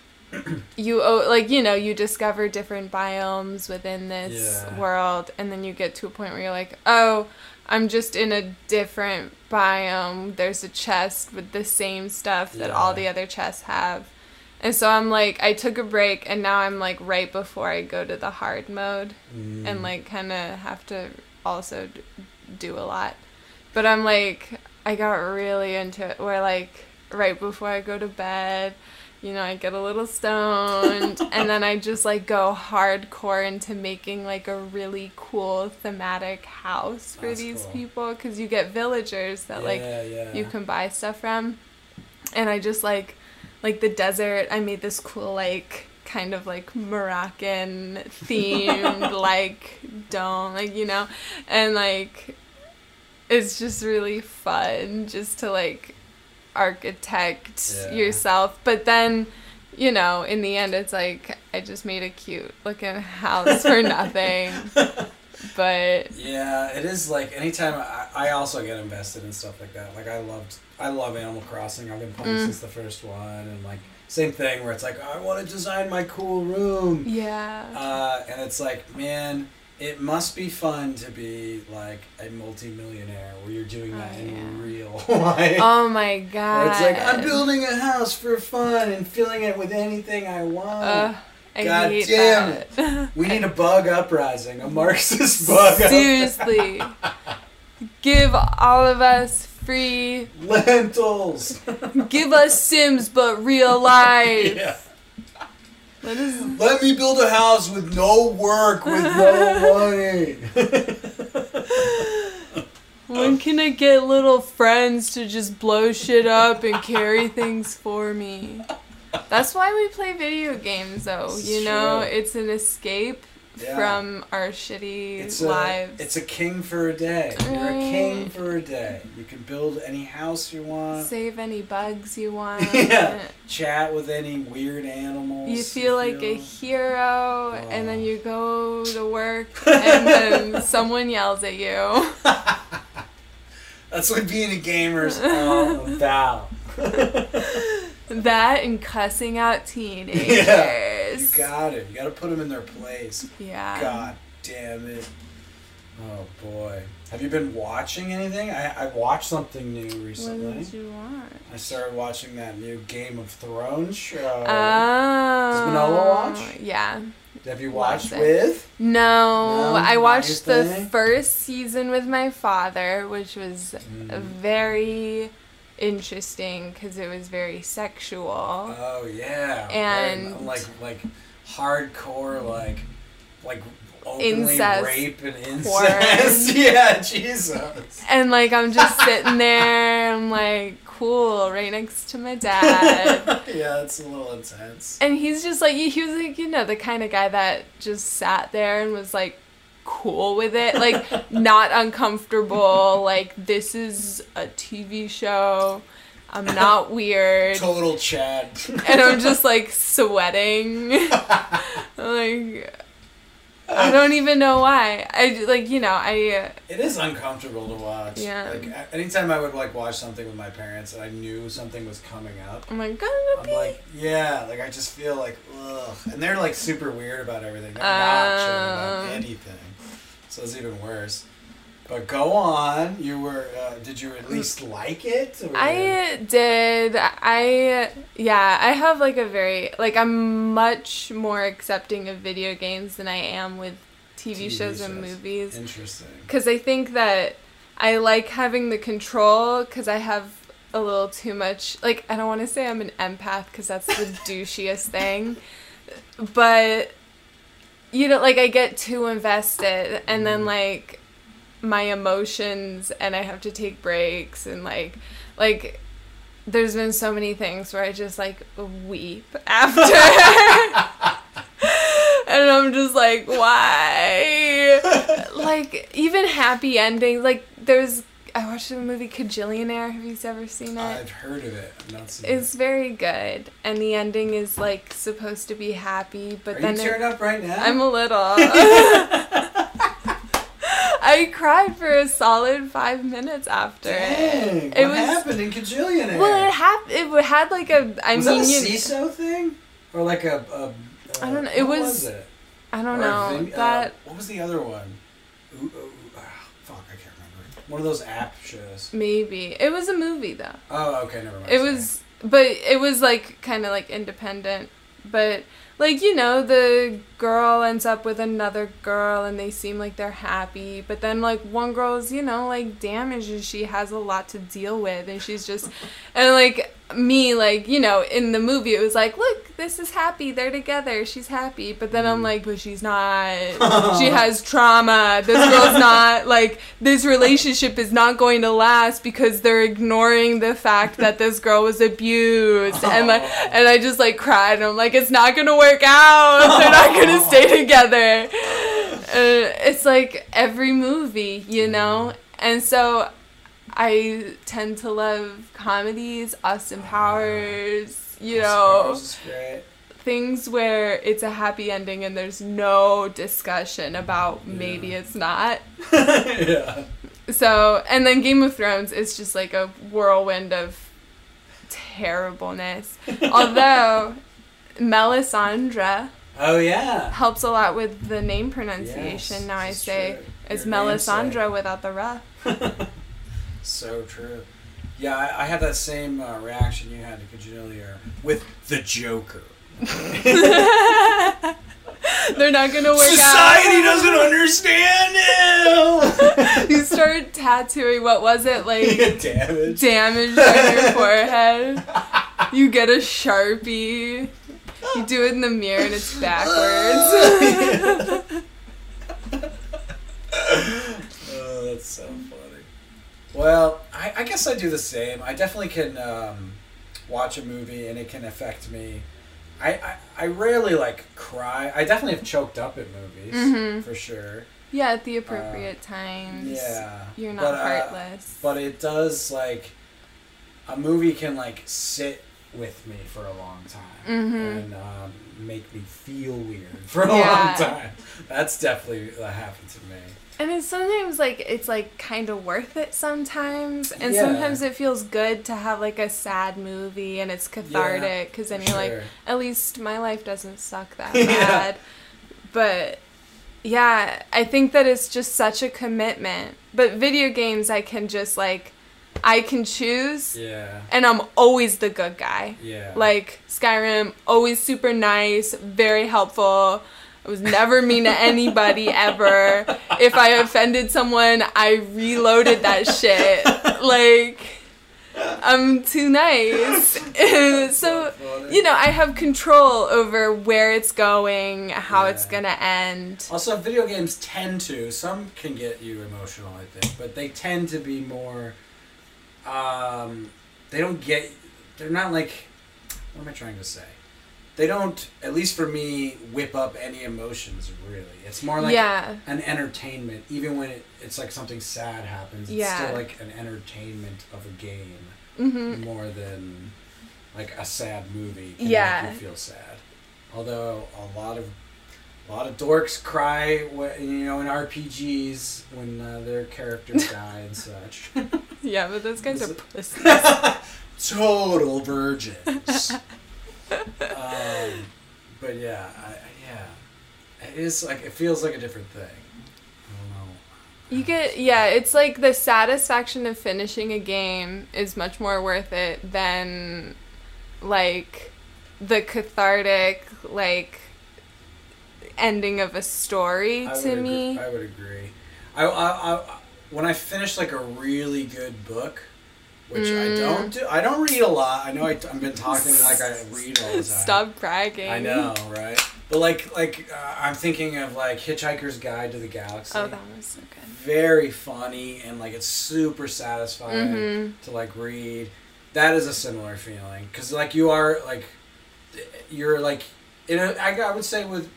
you like you know you discover different biomes within this Yeah. world, and then you get to a point where you're like, oh, I'm just in a different biome. There's a chest with the same stuff that all the other chests have. And so I'm like, I took a break, and now I'm like right before I go to the hard mode. Mm. and like kind of have to also do a lot. But I'm like, I got really into it where like right before I go to bed, you know, I get a little stoned and then I just like go hardcore into making like a really cool thematic house for That's these cool. people because you get villagers that like yeah, yeah. you can buy stuff from. And I just like like the desert, I made this cool like kind of like Moroccan themed like dome, like you know, and like it's just really fun just to like architect Yeah. yourself. But then, you know, in the end it's like I just made a cute looking house for nothing. But Yeah, it is like anytime I, I also get invested in stuff like that. Like I loved, I love Animal Crossing. I've been playing Mm. since the first one, and like same thing where it's like I want to design my cool room, yeah. uh, and it's like man, it must be fun to be like a multimillionaire where you're doing that Oh, in yeah. real life. Oh my god. Where it's like I'm building a house for fun and filling it with anything I want. Ugh, I God damn that. we need a bug uprising, a Marxist bug. uprising. Seriously. Give all of us free. Lentils. Give us Sims, but real life. yeah. Let us. Let me build a house with no work, with no money. When can I get little friends to just blow shit up and carry things for me? That's why we play video games, though. It's you know, true. it's an escape Yeah. from our shitty It's a, lives. it's a king for a day. You're a king for a day. You can build any house you want. Save any bugs you want. Yeah. Chat with any weird animals. You feel like a hero, and then Oh. you go to work, and then someone yells at you. That's what being a gamer's all about. That and cussing out teenagers. Yeah. You got it. You got to put them in their place. Yeah. God damn it. Oh boy. Have you been watching anything? I, I watched something new recently. What did you want? I started watching that new Game of Thrones show. Oh. Manolo watch? Yeah. Have you watched Watched it. with? No, No, I watched the first season with my father, which was Mm. very interesting because it was very sexual. Oh yeah. And- Very- like like hardcore like like openly Incest rape and incest. yeah, Jesus. And like I'm just sitting there, I'm like, cool, right next to my dad. yeah, it's a little intense. and he's just like he was like, you know, the kind of guy that just sat there and was like cool with it. Like not uncomfortable, like this is a TV show. I'm not weird. Total Chad. And I'm just like sweating. like I don't even know why. I like, you know, I It is uncomfortable to watch. Yeah. Like anytime I would like watch something with my parents and I knew something was coming up, I'm like, I'm gonna like, yeah, like I just feel like ugh. And they're like super weird about everything. They're not chill about Um. anything. So it's even worse. But go on. You were. Uh, did you at least like it? Or- I did. I yeah, I have like a very like I'm much more accepting of video games than I am with TV, TV shows and movies Interesting. cuz I think that I like having the control because I have a little too much. Like, I don't want to say I'm an empath because that's the douchiest thing. But, you know, like, I get too invested and then, mm-hmm. like, my emotions and I have to take breaks and, like, like, there's been so many things where I just like weep after. and I'm just like, why? like even happy endings. Like there's, I watched the movie Kajillionaire. Have you ever seen it? I've heard of it. I've not seen It's it. very good, and the ending is like supposed to be happy, but Are then you it- up right now? I'm a little. I cried for a solid five minutes after Dang, it. what was happened in Kajillionaire? well, it hap- It had like a. I was mean, that a CISO thing? Or like a... a I don't know, uh, it what was- it? I don't Or a know uh, that. what was the other one? Ooh, ooh, One of those app shows. Maybe it was a movie though. Oh, okay, never mind. It was, but it was like kind of like independent. But like you know, the girl ends up with another girl, and they seem like they're happy. But then like one girl's you know like damaged, and she has a lot to deal with, and she's just, and like me like you know in the movie it was like look this is happy they're together she's happy but then i'm mm. like but she's not she has trauma this girl's not like this relationship is not going to last because they're ignoring the fact that this girl was abused and like and i just like cried and i'm like it's not gonna work out they're not gonna stay together uh, it's like every movie you know and so I tend to love comedies, Austin Powers, you know, Powers is great. things where it's a happy ending and there's no discussion about maybe Yeah. it's not. yeah. So, and then Game of Thrones is just like a whirlwind of terribleness. Although Melisandre Oh yeah. helps a lot with the name pronunciation. Yes, now I say true. it's Your. Melisandre without the ra. So true. Yeah, I, I had that same uh, reaction you had to Kajilier with the Joker. They're not gonna work Society out. Society doesn't understand him. you start tattooing. What was it like? Damage. Damage on your forehead. You get a sharpie. You do it in the mirror and it's backwards. oh, that's so funny. Well, I, I guess I do the same. I definitely can um, watch a movie and it can affect me. I, I, I rarely like cry. I definitely have choked up at movies Mhm. for sure. yeah, at the appropriate times. Yeah, You're not but, uh, heartless. but it does like a movie can like sit with me for a long time Mhm. and um, make me feel weird for a Yeah. long time. That's definitely that happened to me. And it's sometimes like it's like kind of worth it sometimes, and Yeah. sometimes it feels good to have like a sad movie and it's cathartic because then you're like, at least my life doesn't suck that Yeah. bad. But yeah, I think that it's just such a commitment. But video games, I can just like, I can choose, Yeah, and I'm always the good guy. yeah. Like Skyrim, always super nice, very helpful. I was never mean to anybody ever. If I offended someone, I reloaded that shit. Like, I'm too nice. so, you know, I have control over where it's going, how it's gonna end. Also, video games tend to. Some can get you emotional, I think, but they tend to be more. Um, they don't get. They're not like. What am I trying to say? They don't, at least for me, whip up any emotions. Really, it's more like yeah. an entertainment. Even when it, it's like something sad happens, it's Yeah. still like an entertainment of a game hmm more than like a sad movie Yeah. feel sad. Although a lot of a lot of dorks cry, wh- you know, in RPGs when uh, their characters die and such. Yeah, but those guys are pussies. Total virgins. um, but yeah, I, I- yeah, it is like it feels like a different thing. I don't know. You get yeah, it's like the satisfaction of finishing a game is much more worth it than like the cathartic like ending of a story I to me. Agree, I would agree. I, I, I, when I finish like a really good book, which I Mm. don't do. I don't read a lot. I know I, I've been talking like I read all the time. Stop bragging. I know, right? But like, like uh, I'm thinking of like Hitchhiker's Guide to the Galaxy. Oh, that was so good. Very funny and like it's super satisfying Mhm. to like read. That is a similar feeling because like you are like you're like in a I, I would say with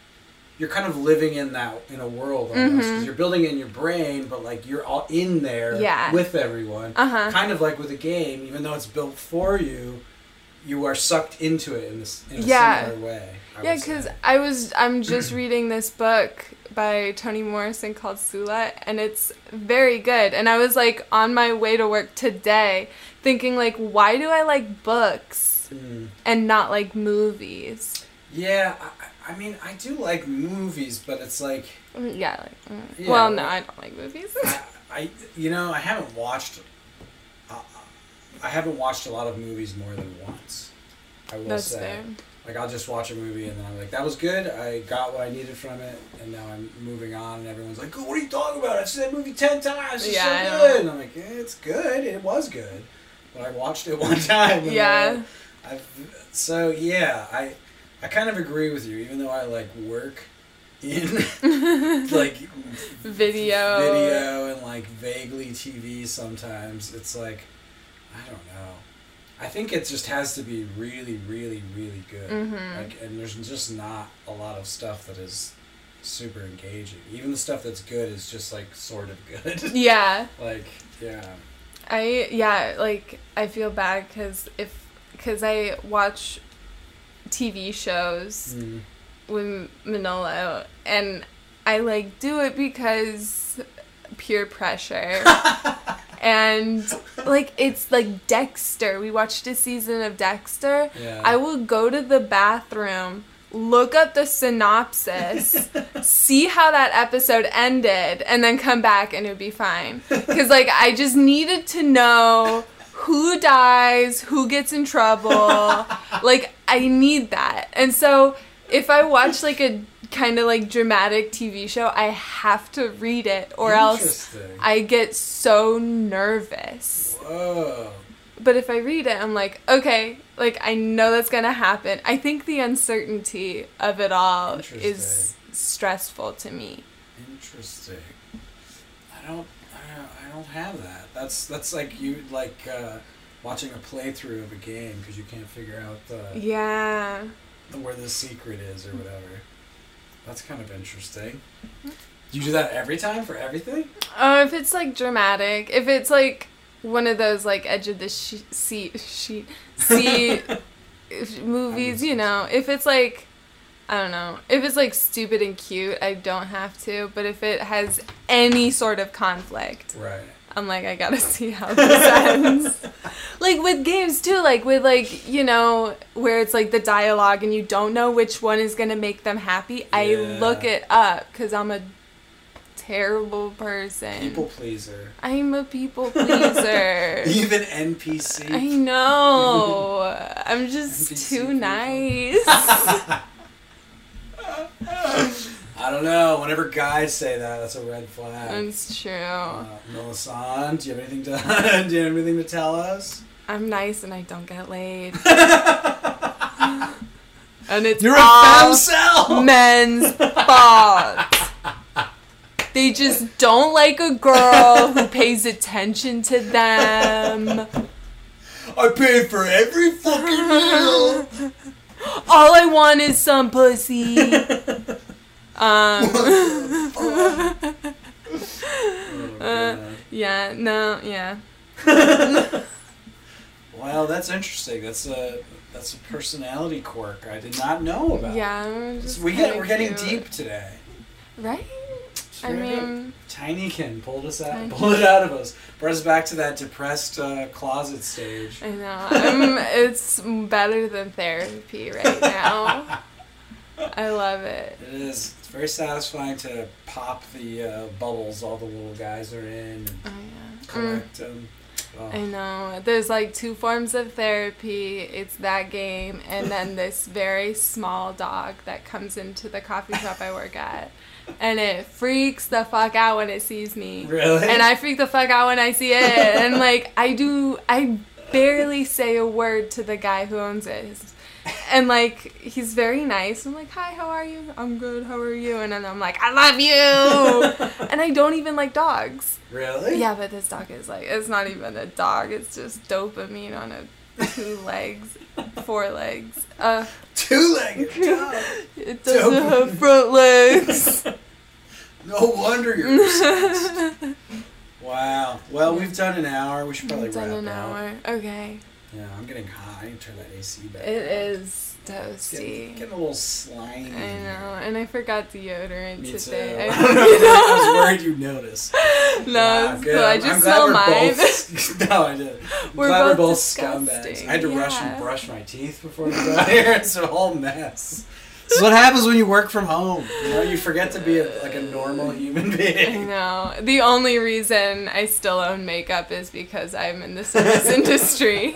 you're kind of living in that in a world almost because Mhm. you're building in your brain, but like you're all in there Yeah. with everyone. Uh huh. Kind of like with a game, even though it's built for you, you are sucked into it in this in a Yeah. similar way. I Yeah, because. I was I'm just reading this book by Toni Morrison called Sula, and it's very good. And I was like on my way to work today, thinking like, why do I like books Mm. and not like movies? Yeah, I, mean, I do like movies, but it's like Mm, Yeah, like mm. Yeah, well, no, like- I don't like movies. I, I you know, I haven't watched. Uh, I haven't watched a lot of movies more than once. I will That's say. fair. Like I'll just watch a movie and then I'm like, that was good. I got what I needed from it, and now I'm moving on. And everyone's like, "What are you talking about? I've seen that movie ten times. It's Yeah, so good." And I'm like, eh, "It's good. It was good." But I watched it one time. Yeah. uh, I've, so yeah, I I kind of agree with you. Even though I like work in like Video. video and like vaguely TV sometimes. It's like I don't know. I think it just has to be really, really, really good. Mhm. Like, and there's just not a lot of stuff that is super engaging. Even the stuff that's good is just like sort of good. Yeah. like, yeah. I yeah, like I feel bad because if because I watch TV shows Mm. with Manolo and I like do it because peer pressure. and like it's like Dexter. We watched a season of Dexter. Yeah. I will go to the bathroom, look up the synopsis, see how that episode ended, and then come back and it would be fine. Because, like, I just needed to know who dies, who gets in trouble. like, I need that. And so, if I watch, like, a kind of like dramatic TV show, I have to read it, or else I get so nervous. Whoa. But if I read it, I'm like, okay, like I know that's gonna happen. I think the uncertainty of it all is stressful to me. Interesting. I don't, I don't, I don't have that. That's that's like you like uh, watching a playthrough of a game because you can't figure out the, Yeah. the where the secret is or whatever. That's kind of interesting. Mm-hmm. You do that every time for everything? Oh, if it's like dramatic, if it's like one of those like edge of the she- seat sheet seat movies, you know, if it's like I don't know, if it's like stupid and cute, I don't have to. But if it has any sort of conflict, Right. I'm like, I gotta see how this ends. like with games too, like with like, you know, where it's like the dialogue and you don't know which one is gonna make them happy. I look it up because I'm a terrible person. People pleaser. I'm a people pleaser. Even NPC. I know. I'm just NPC too people. nice. I don't know. Whenever guys say that, that's a red flag. That's true. Uh, Melisande, do you have anything to do you have anything to tell us? I'm nice and I don't get laid. and it's You're a all femcel. men's fault. They just don't like a girl who pays attention to them. I pay for every fucking meal. All I want is some pussy. Um, Oh, Uh, yeah, no, yeah. wow, that's interesting. That's a that's a personality quirk I did not know about. Yeah, we get we're getting cute. deep today. Right? I mean, Tinykin pulled us out, Tiny- pulled it out of us, brought us back to that depressed uh, closet stage. I know. It's better than therapy right now. I love it. It is. Very satisfying to pop the uh, bubbles all the little guys are in and Oh, yeah. Mm. collect them. Oh. I know. There's like two forms of therapy. It's that game and then this very small dog that comes into the coffee shop I work at. And it freaks the fuck out when it sees me. Really? And I freak the fuck out when I see it. And like I do I barely say a word to the guy who owns it. And like he's very nice. I'm like, "Hi, how are you?" "I'm good. How are you?" And then I'm like, "I love you." and I don't even like dogs. Really? Yeah, but this dog is like it's not even a dog. It's just dopamine on a two legs, four legs. Uh, two legs. it doesn't Dopamine. have front legs. No wonder you're. Wow. Well, we've done an hour. We should probably It's done an up. hour. Okay. Yeah, I'm getting hot. I need to turn that AC back. It is It's getting, toasty. getting a little slimy. I know, and I forgot deodorant Me today. too. I, I was worried you'd notice. no, Wow, it's good. cool. I I'm- just I'm glad smell we're mine. Both, no, I did. I'm We're glad we're both both disgusting. scumbags. I had to rush and brush my teeth before we got here. It's a whole mess. This is what happens when you work from home. You know, you forget to be a, like a normal human being. I know. The only reason I still own makeup is because I'm in the service industry.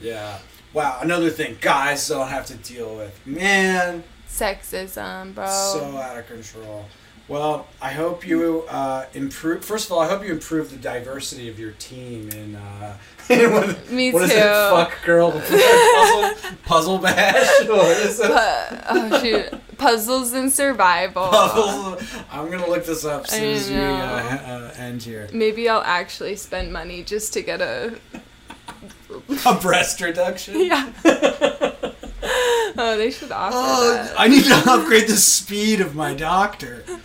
Yeah. Wow. Another thing, guys don't have to deal with. Man, Sexism, bro. so out of control. Well, I hope you uh, improve. First of all, I hope you improve the diversity of your team in. Uh, in what, Me what is too. it? Fuck girl puzzle, puzzle bash. What is it? Oh shoot, puzzles and survival. Puzzle. I'm gonna look this up as soon as we uh, uh, end here. Maybe I'll actually spend money just to get a A breast reduction. yeah. oh, they should offer Oh, that. I need to upgrade the speed of my doctor.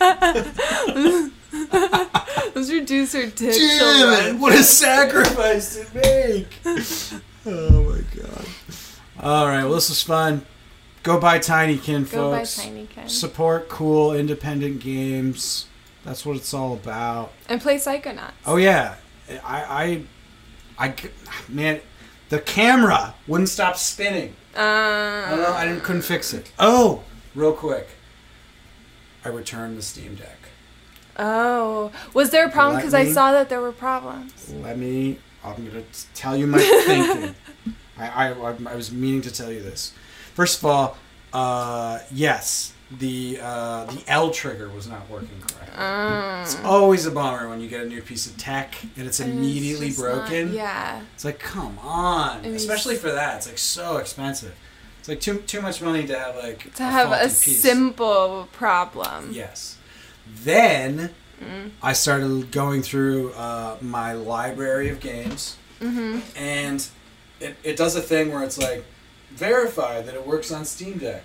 Let's reduce her dick. Damn children. it! What a sacrifice to make! Oh my god. Alright, well, this was fun. Go buy Tinykin, Go buy folks. Support cool, independent games. That's what it's all about. and play Psychonauts. Oh, yeah. I, I, I man, the camera wouldn't stop spinning. I don't know, I didn't, couldn't fix it. Oh, real quick. I returned the Steam Deck. oh, was there a problem? Because I saw that there were problems. Let me. I'm gonna tell you my thinking. I, I I was meaning to tell you this. First of all, uh, yes, the uh, the L trigger was not working correctly. Um, It's always a bummer when you get a new piece of tech and it's and it's immediately not- broken. yeah. It's like, come on, especially for that. It's like so expensive. It's like too too much money to have like To have a piece. simple problem. Yes. Then Mm. I started going through uh, my library of games, Mm-hmm. and it, it does a thing where it's like verify that it works on Steam Deck,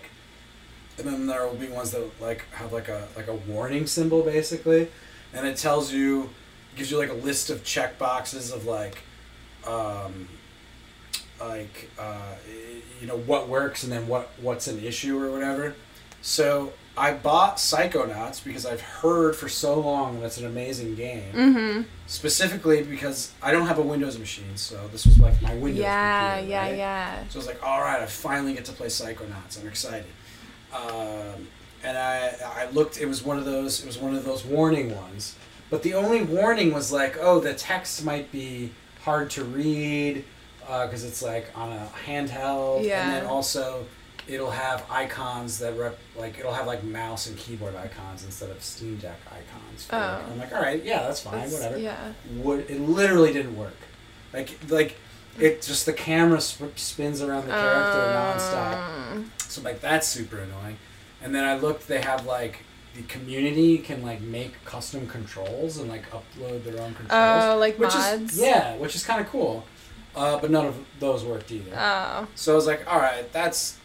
and then there will be ones that like have like a like a warning symbol basically, and it tells you gives you like a list of check boxes of like um, like uh, you know what works and then what what's an issue or whatever. So I bought Psychonauts because I've heard for so long that it's an amazing game. Mm-hmm. Specifically because I don't have a Windows machine, so this was like my Windows Yeah, computer, yeah, right? yeah. So I was like, all right, I finally get to play Psychonauts. I'm excited. Um, and I I looked. It was one of those. It was one of those warning ones. But the only warning was like, oh, the text might be hard to read because it's like on a handheld, Yeah. and then also it'll have icons that rep like it'll have like mouse and keyboard icons instead of Steam Deck icons. It. Oh. I'm like, all right, yeah, that's fine, That's- whatever Yeah. would it literally didn't work like like it just the camera sp- spins around the character nonstop. Um, so like that's super annoying. And then i looked they have like the community can like make custom controls and like upload their own controls. Oh, like which mods. is yeah which is kind of cool. Uh, but none of those worked either. Oh. so i was like all right that's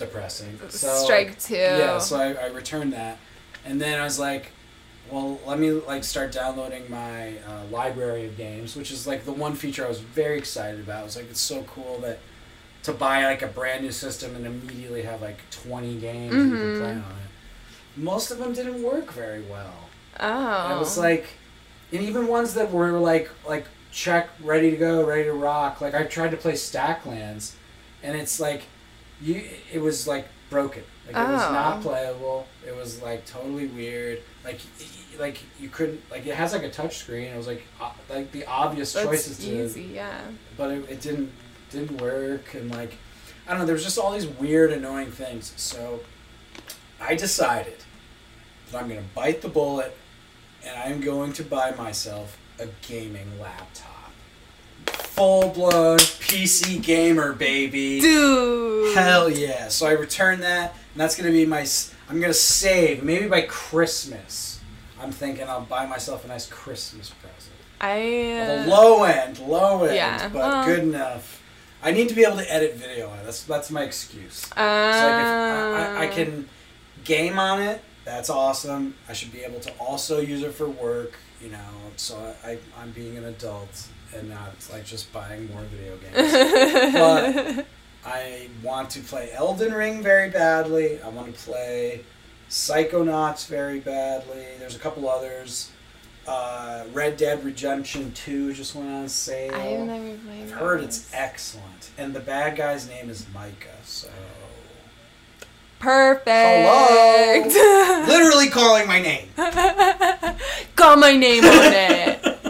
depressing. So Strike two. yeah, so I, I returned that, and then I was like, well, let me like start downloading my uh, library of games, which is like the one feature I was very excited about. I was like, it's so cool that to buy like a brand new system and immediately have like twenty games you can play on it. Most of them didn't work very well. oh. And it was like, and even ones that were like like check, ready to go, ready to rock. Like I tried to play Stacklands, and it's like, you. It was like broken. Like it was Oh. not playable. It was like totally weird. Like like you couldn't like it has like a touch screen. It was like uh, like the obvious choices That's to easy, yeah. but it, it didn't didn't work and like I don't know. There was just all these weird, annoying things. So I decided that I'm gonna bite the bullet, and I'm going to buy myself a gaming laptop, full blown PC gamer baby. Dude. Hell yeah! So I returned that, and that's gonna be my. I'm gonna save maybe by Christmas. I'm thinking I'll buy myself a nice Christmas present. I. The low end, low end, Yeah, but well- good enough. I need to be able to edit video on it. That's that's my excuse. Uh, So like if I, I, I can game on it, that's awesome. I should be able to also use it for work, you know. So I, I'm being an adult and not like just buying more video games. but- I want to play Elden Ring very badly. I want to play Psychonauts very badly. There's a couple others. Uh, Red Dead Redemption 2 just went on sale. I've never played. I've heard it's excellent. And the bad guy's name is Micah, so. Perfect. Hello? Literally calling my name. Got my name on it.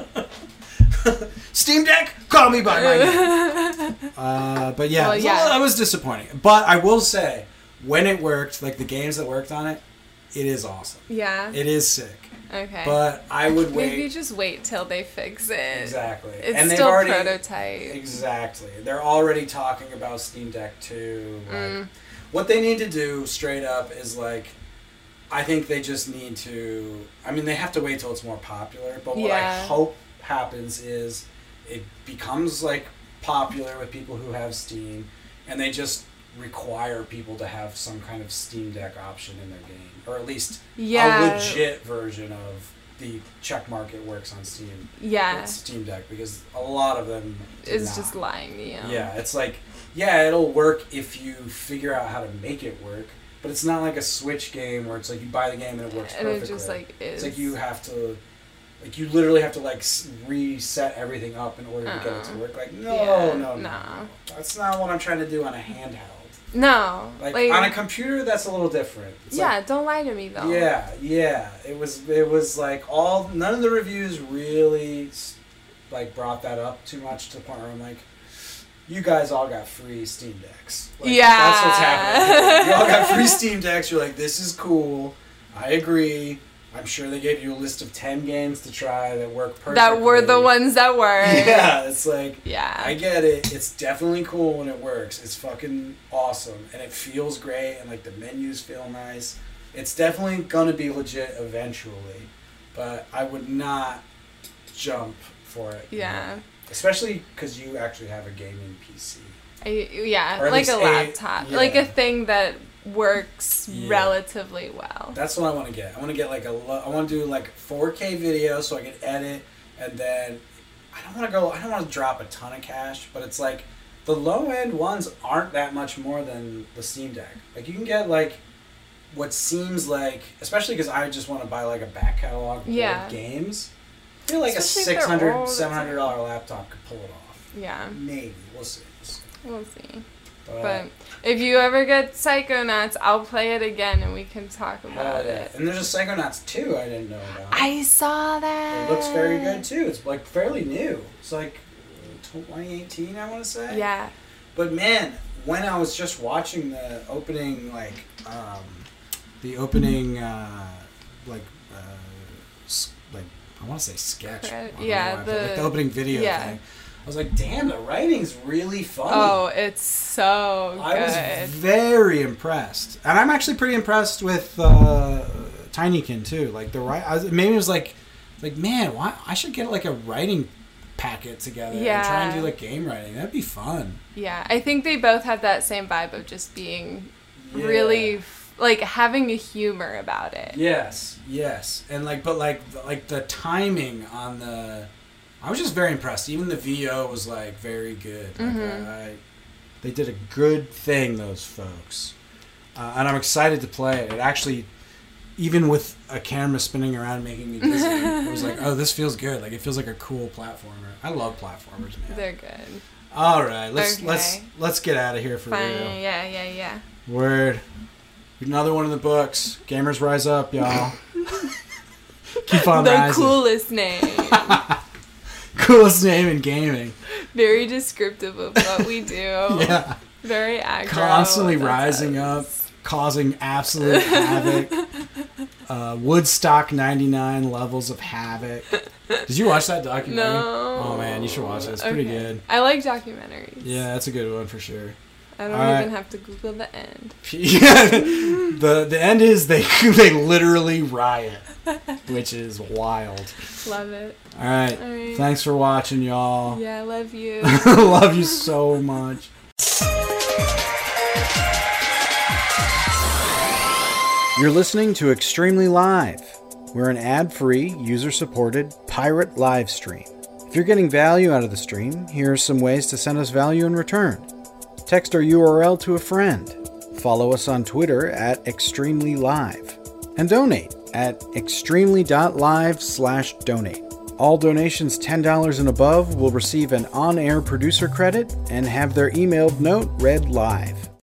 Steam Deck, call me by my name. Uh, but yeah, Well, it was- yeah. that was disappointing. But I will say, when it worked, like the games that worked on it, it is awesome. yeah. It is sick. Okay. But I would wait. Maybe just wait till they fix it. Exactly. It's and still already prototype. exactly. They're already talking about Steam Deck 2. Like Mm. what they need to do straight up is like I think they just need to I mean they have to wait till it's more popular, but what I hope happens is it becomes like popular with people who have Steam and they just require people to have some kind of Steam Deck option in their game or at least Yeah. a legit version of the check mark it works on Steam Yeah. Steam Deck because a lot of them It's not. just lying to you. yeah it's like yeah it'll work if you figure out how to make it work but it's not like a Switch game where it's like you buy the game and it works And perfectly it just like is. it's like you have to like you literally have to like reset everything up in order to get it to Uh-uh. work like no Yeah, no no no. that's not what I'm trying to do on a handheld No. like, Like, on a computer that's a little different It's like, yeah, don't lie to me though. yeah, yeah. It was it was like all none of the reviews really like brought that up too much to the point where I'm like, you guys all got free Steam decks. Like, Yeah. that's what's happening. you all got free Steam decks. You're like, this is cool. I agree. I'm sure they gave you a list of ten games to try that work perfectly. That were the ones that were. Yeah, it's like Yeah. I get it. It's definitely cool when it works. It's fucking awesome, and it feels great, and like the menus feel nice. It's definitely gonna be legit eventually, but I would not jump for it. yeah. Especially because you actually have a gaming PC. I, yeah, Or like a a- laptop, like a thing that works Yeah. relatively well. That's what I want to get. I want to get like a. lo- I want to do like 4K video so I can edit, and then I don't want to go. I don't want to drop a ton of cash, but it's like the low end ones aren't that much more than the Steam Deck. Like you can get like what seems like, especially because I just want to buy like a back catalog Yeah. of games. I feel like Especially a they're 600 old, it's 700 dollar laptop could pull it off. Yeah, Maybe we'll see. We'll see. we'll see. But, But if you ever get Psychonauts, I'll play it again and we can talk about it. And there's a Psychonauts 2 I didn't know about. I saw that. It looks very good too. It's like fairly new. It's like 2018, I want to say. Yeah. But man, when I was just watching the opening, like, um, the opening, uh, like, uh, like I want to say sketch. Know yeah, why, like the- the opening video yeah. thing. I was like, damn, the writing's really funny. Oh, it's so good. I was very impressed, and I'm actually pretty impressed with uh, Tinykin too. Like the right, I maybe it was like, like man, why I should get like a writing packet together and try and do like game writing. That'd be fun. yeah, I think they both have that same vibe of just being Yeah. really like having a humor about it. Yes, yes, and like, but like, like the timing on the, I was just very impressed. Even the VO was like very good. Like, Mhm. I, they did a good thing, those folks, uh, and I'm excited to play it. It actually, even with a camera spinning around making me dizzy, it was like, oh, this feels good. Like it feels like a cool platformer. I love platformers, man. They're good. All right, let's let's let's get out of here for Fine. real. Yeah, yeah, yeah. Word. Another one in the books. Gamers rise up, y'all. Keep on the rising. coolest name. Coolest name in gaming. Very descriptive of what we do. Yeah. Very aggro. Constantly That's rising us. up, causing absolute havoc. Uh, Woodstock 99 levels of havoc. Did you watch that documentary? No. Oh man, you should watch it. It's pretty good. I like documentaries. Yeah, that's a good one for sure. I don't Alright. even have to Google the end. Yeah, the the end is they they literally riot, which is wild. Love it. All right, All right. thanks for watching, y'all. Yeah, I love you. Love you so much. You're listening to Extremely Live. We're an ad free, user supported pirate live stream. If you're getting value out of the stream, here are some ways to send us value in return. Text our URL to a friend. Follow us on Twitter at Extremely Live. And donate at extremely.live slash donate. All donations $10 and above will receive an on air producer credit and have their emailed note read live.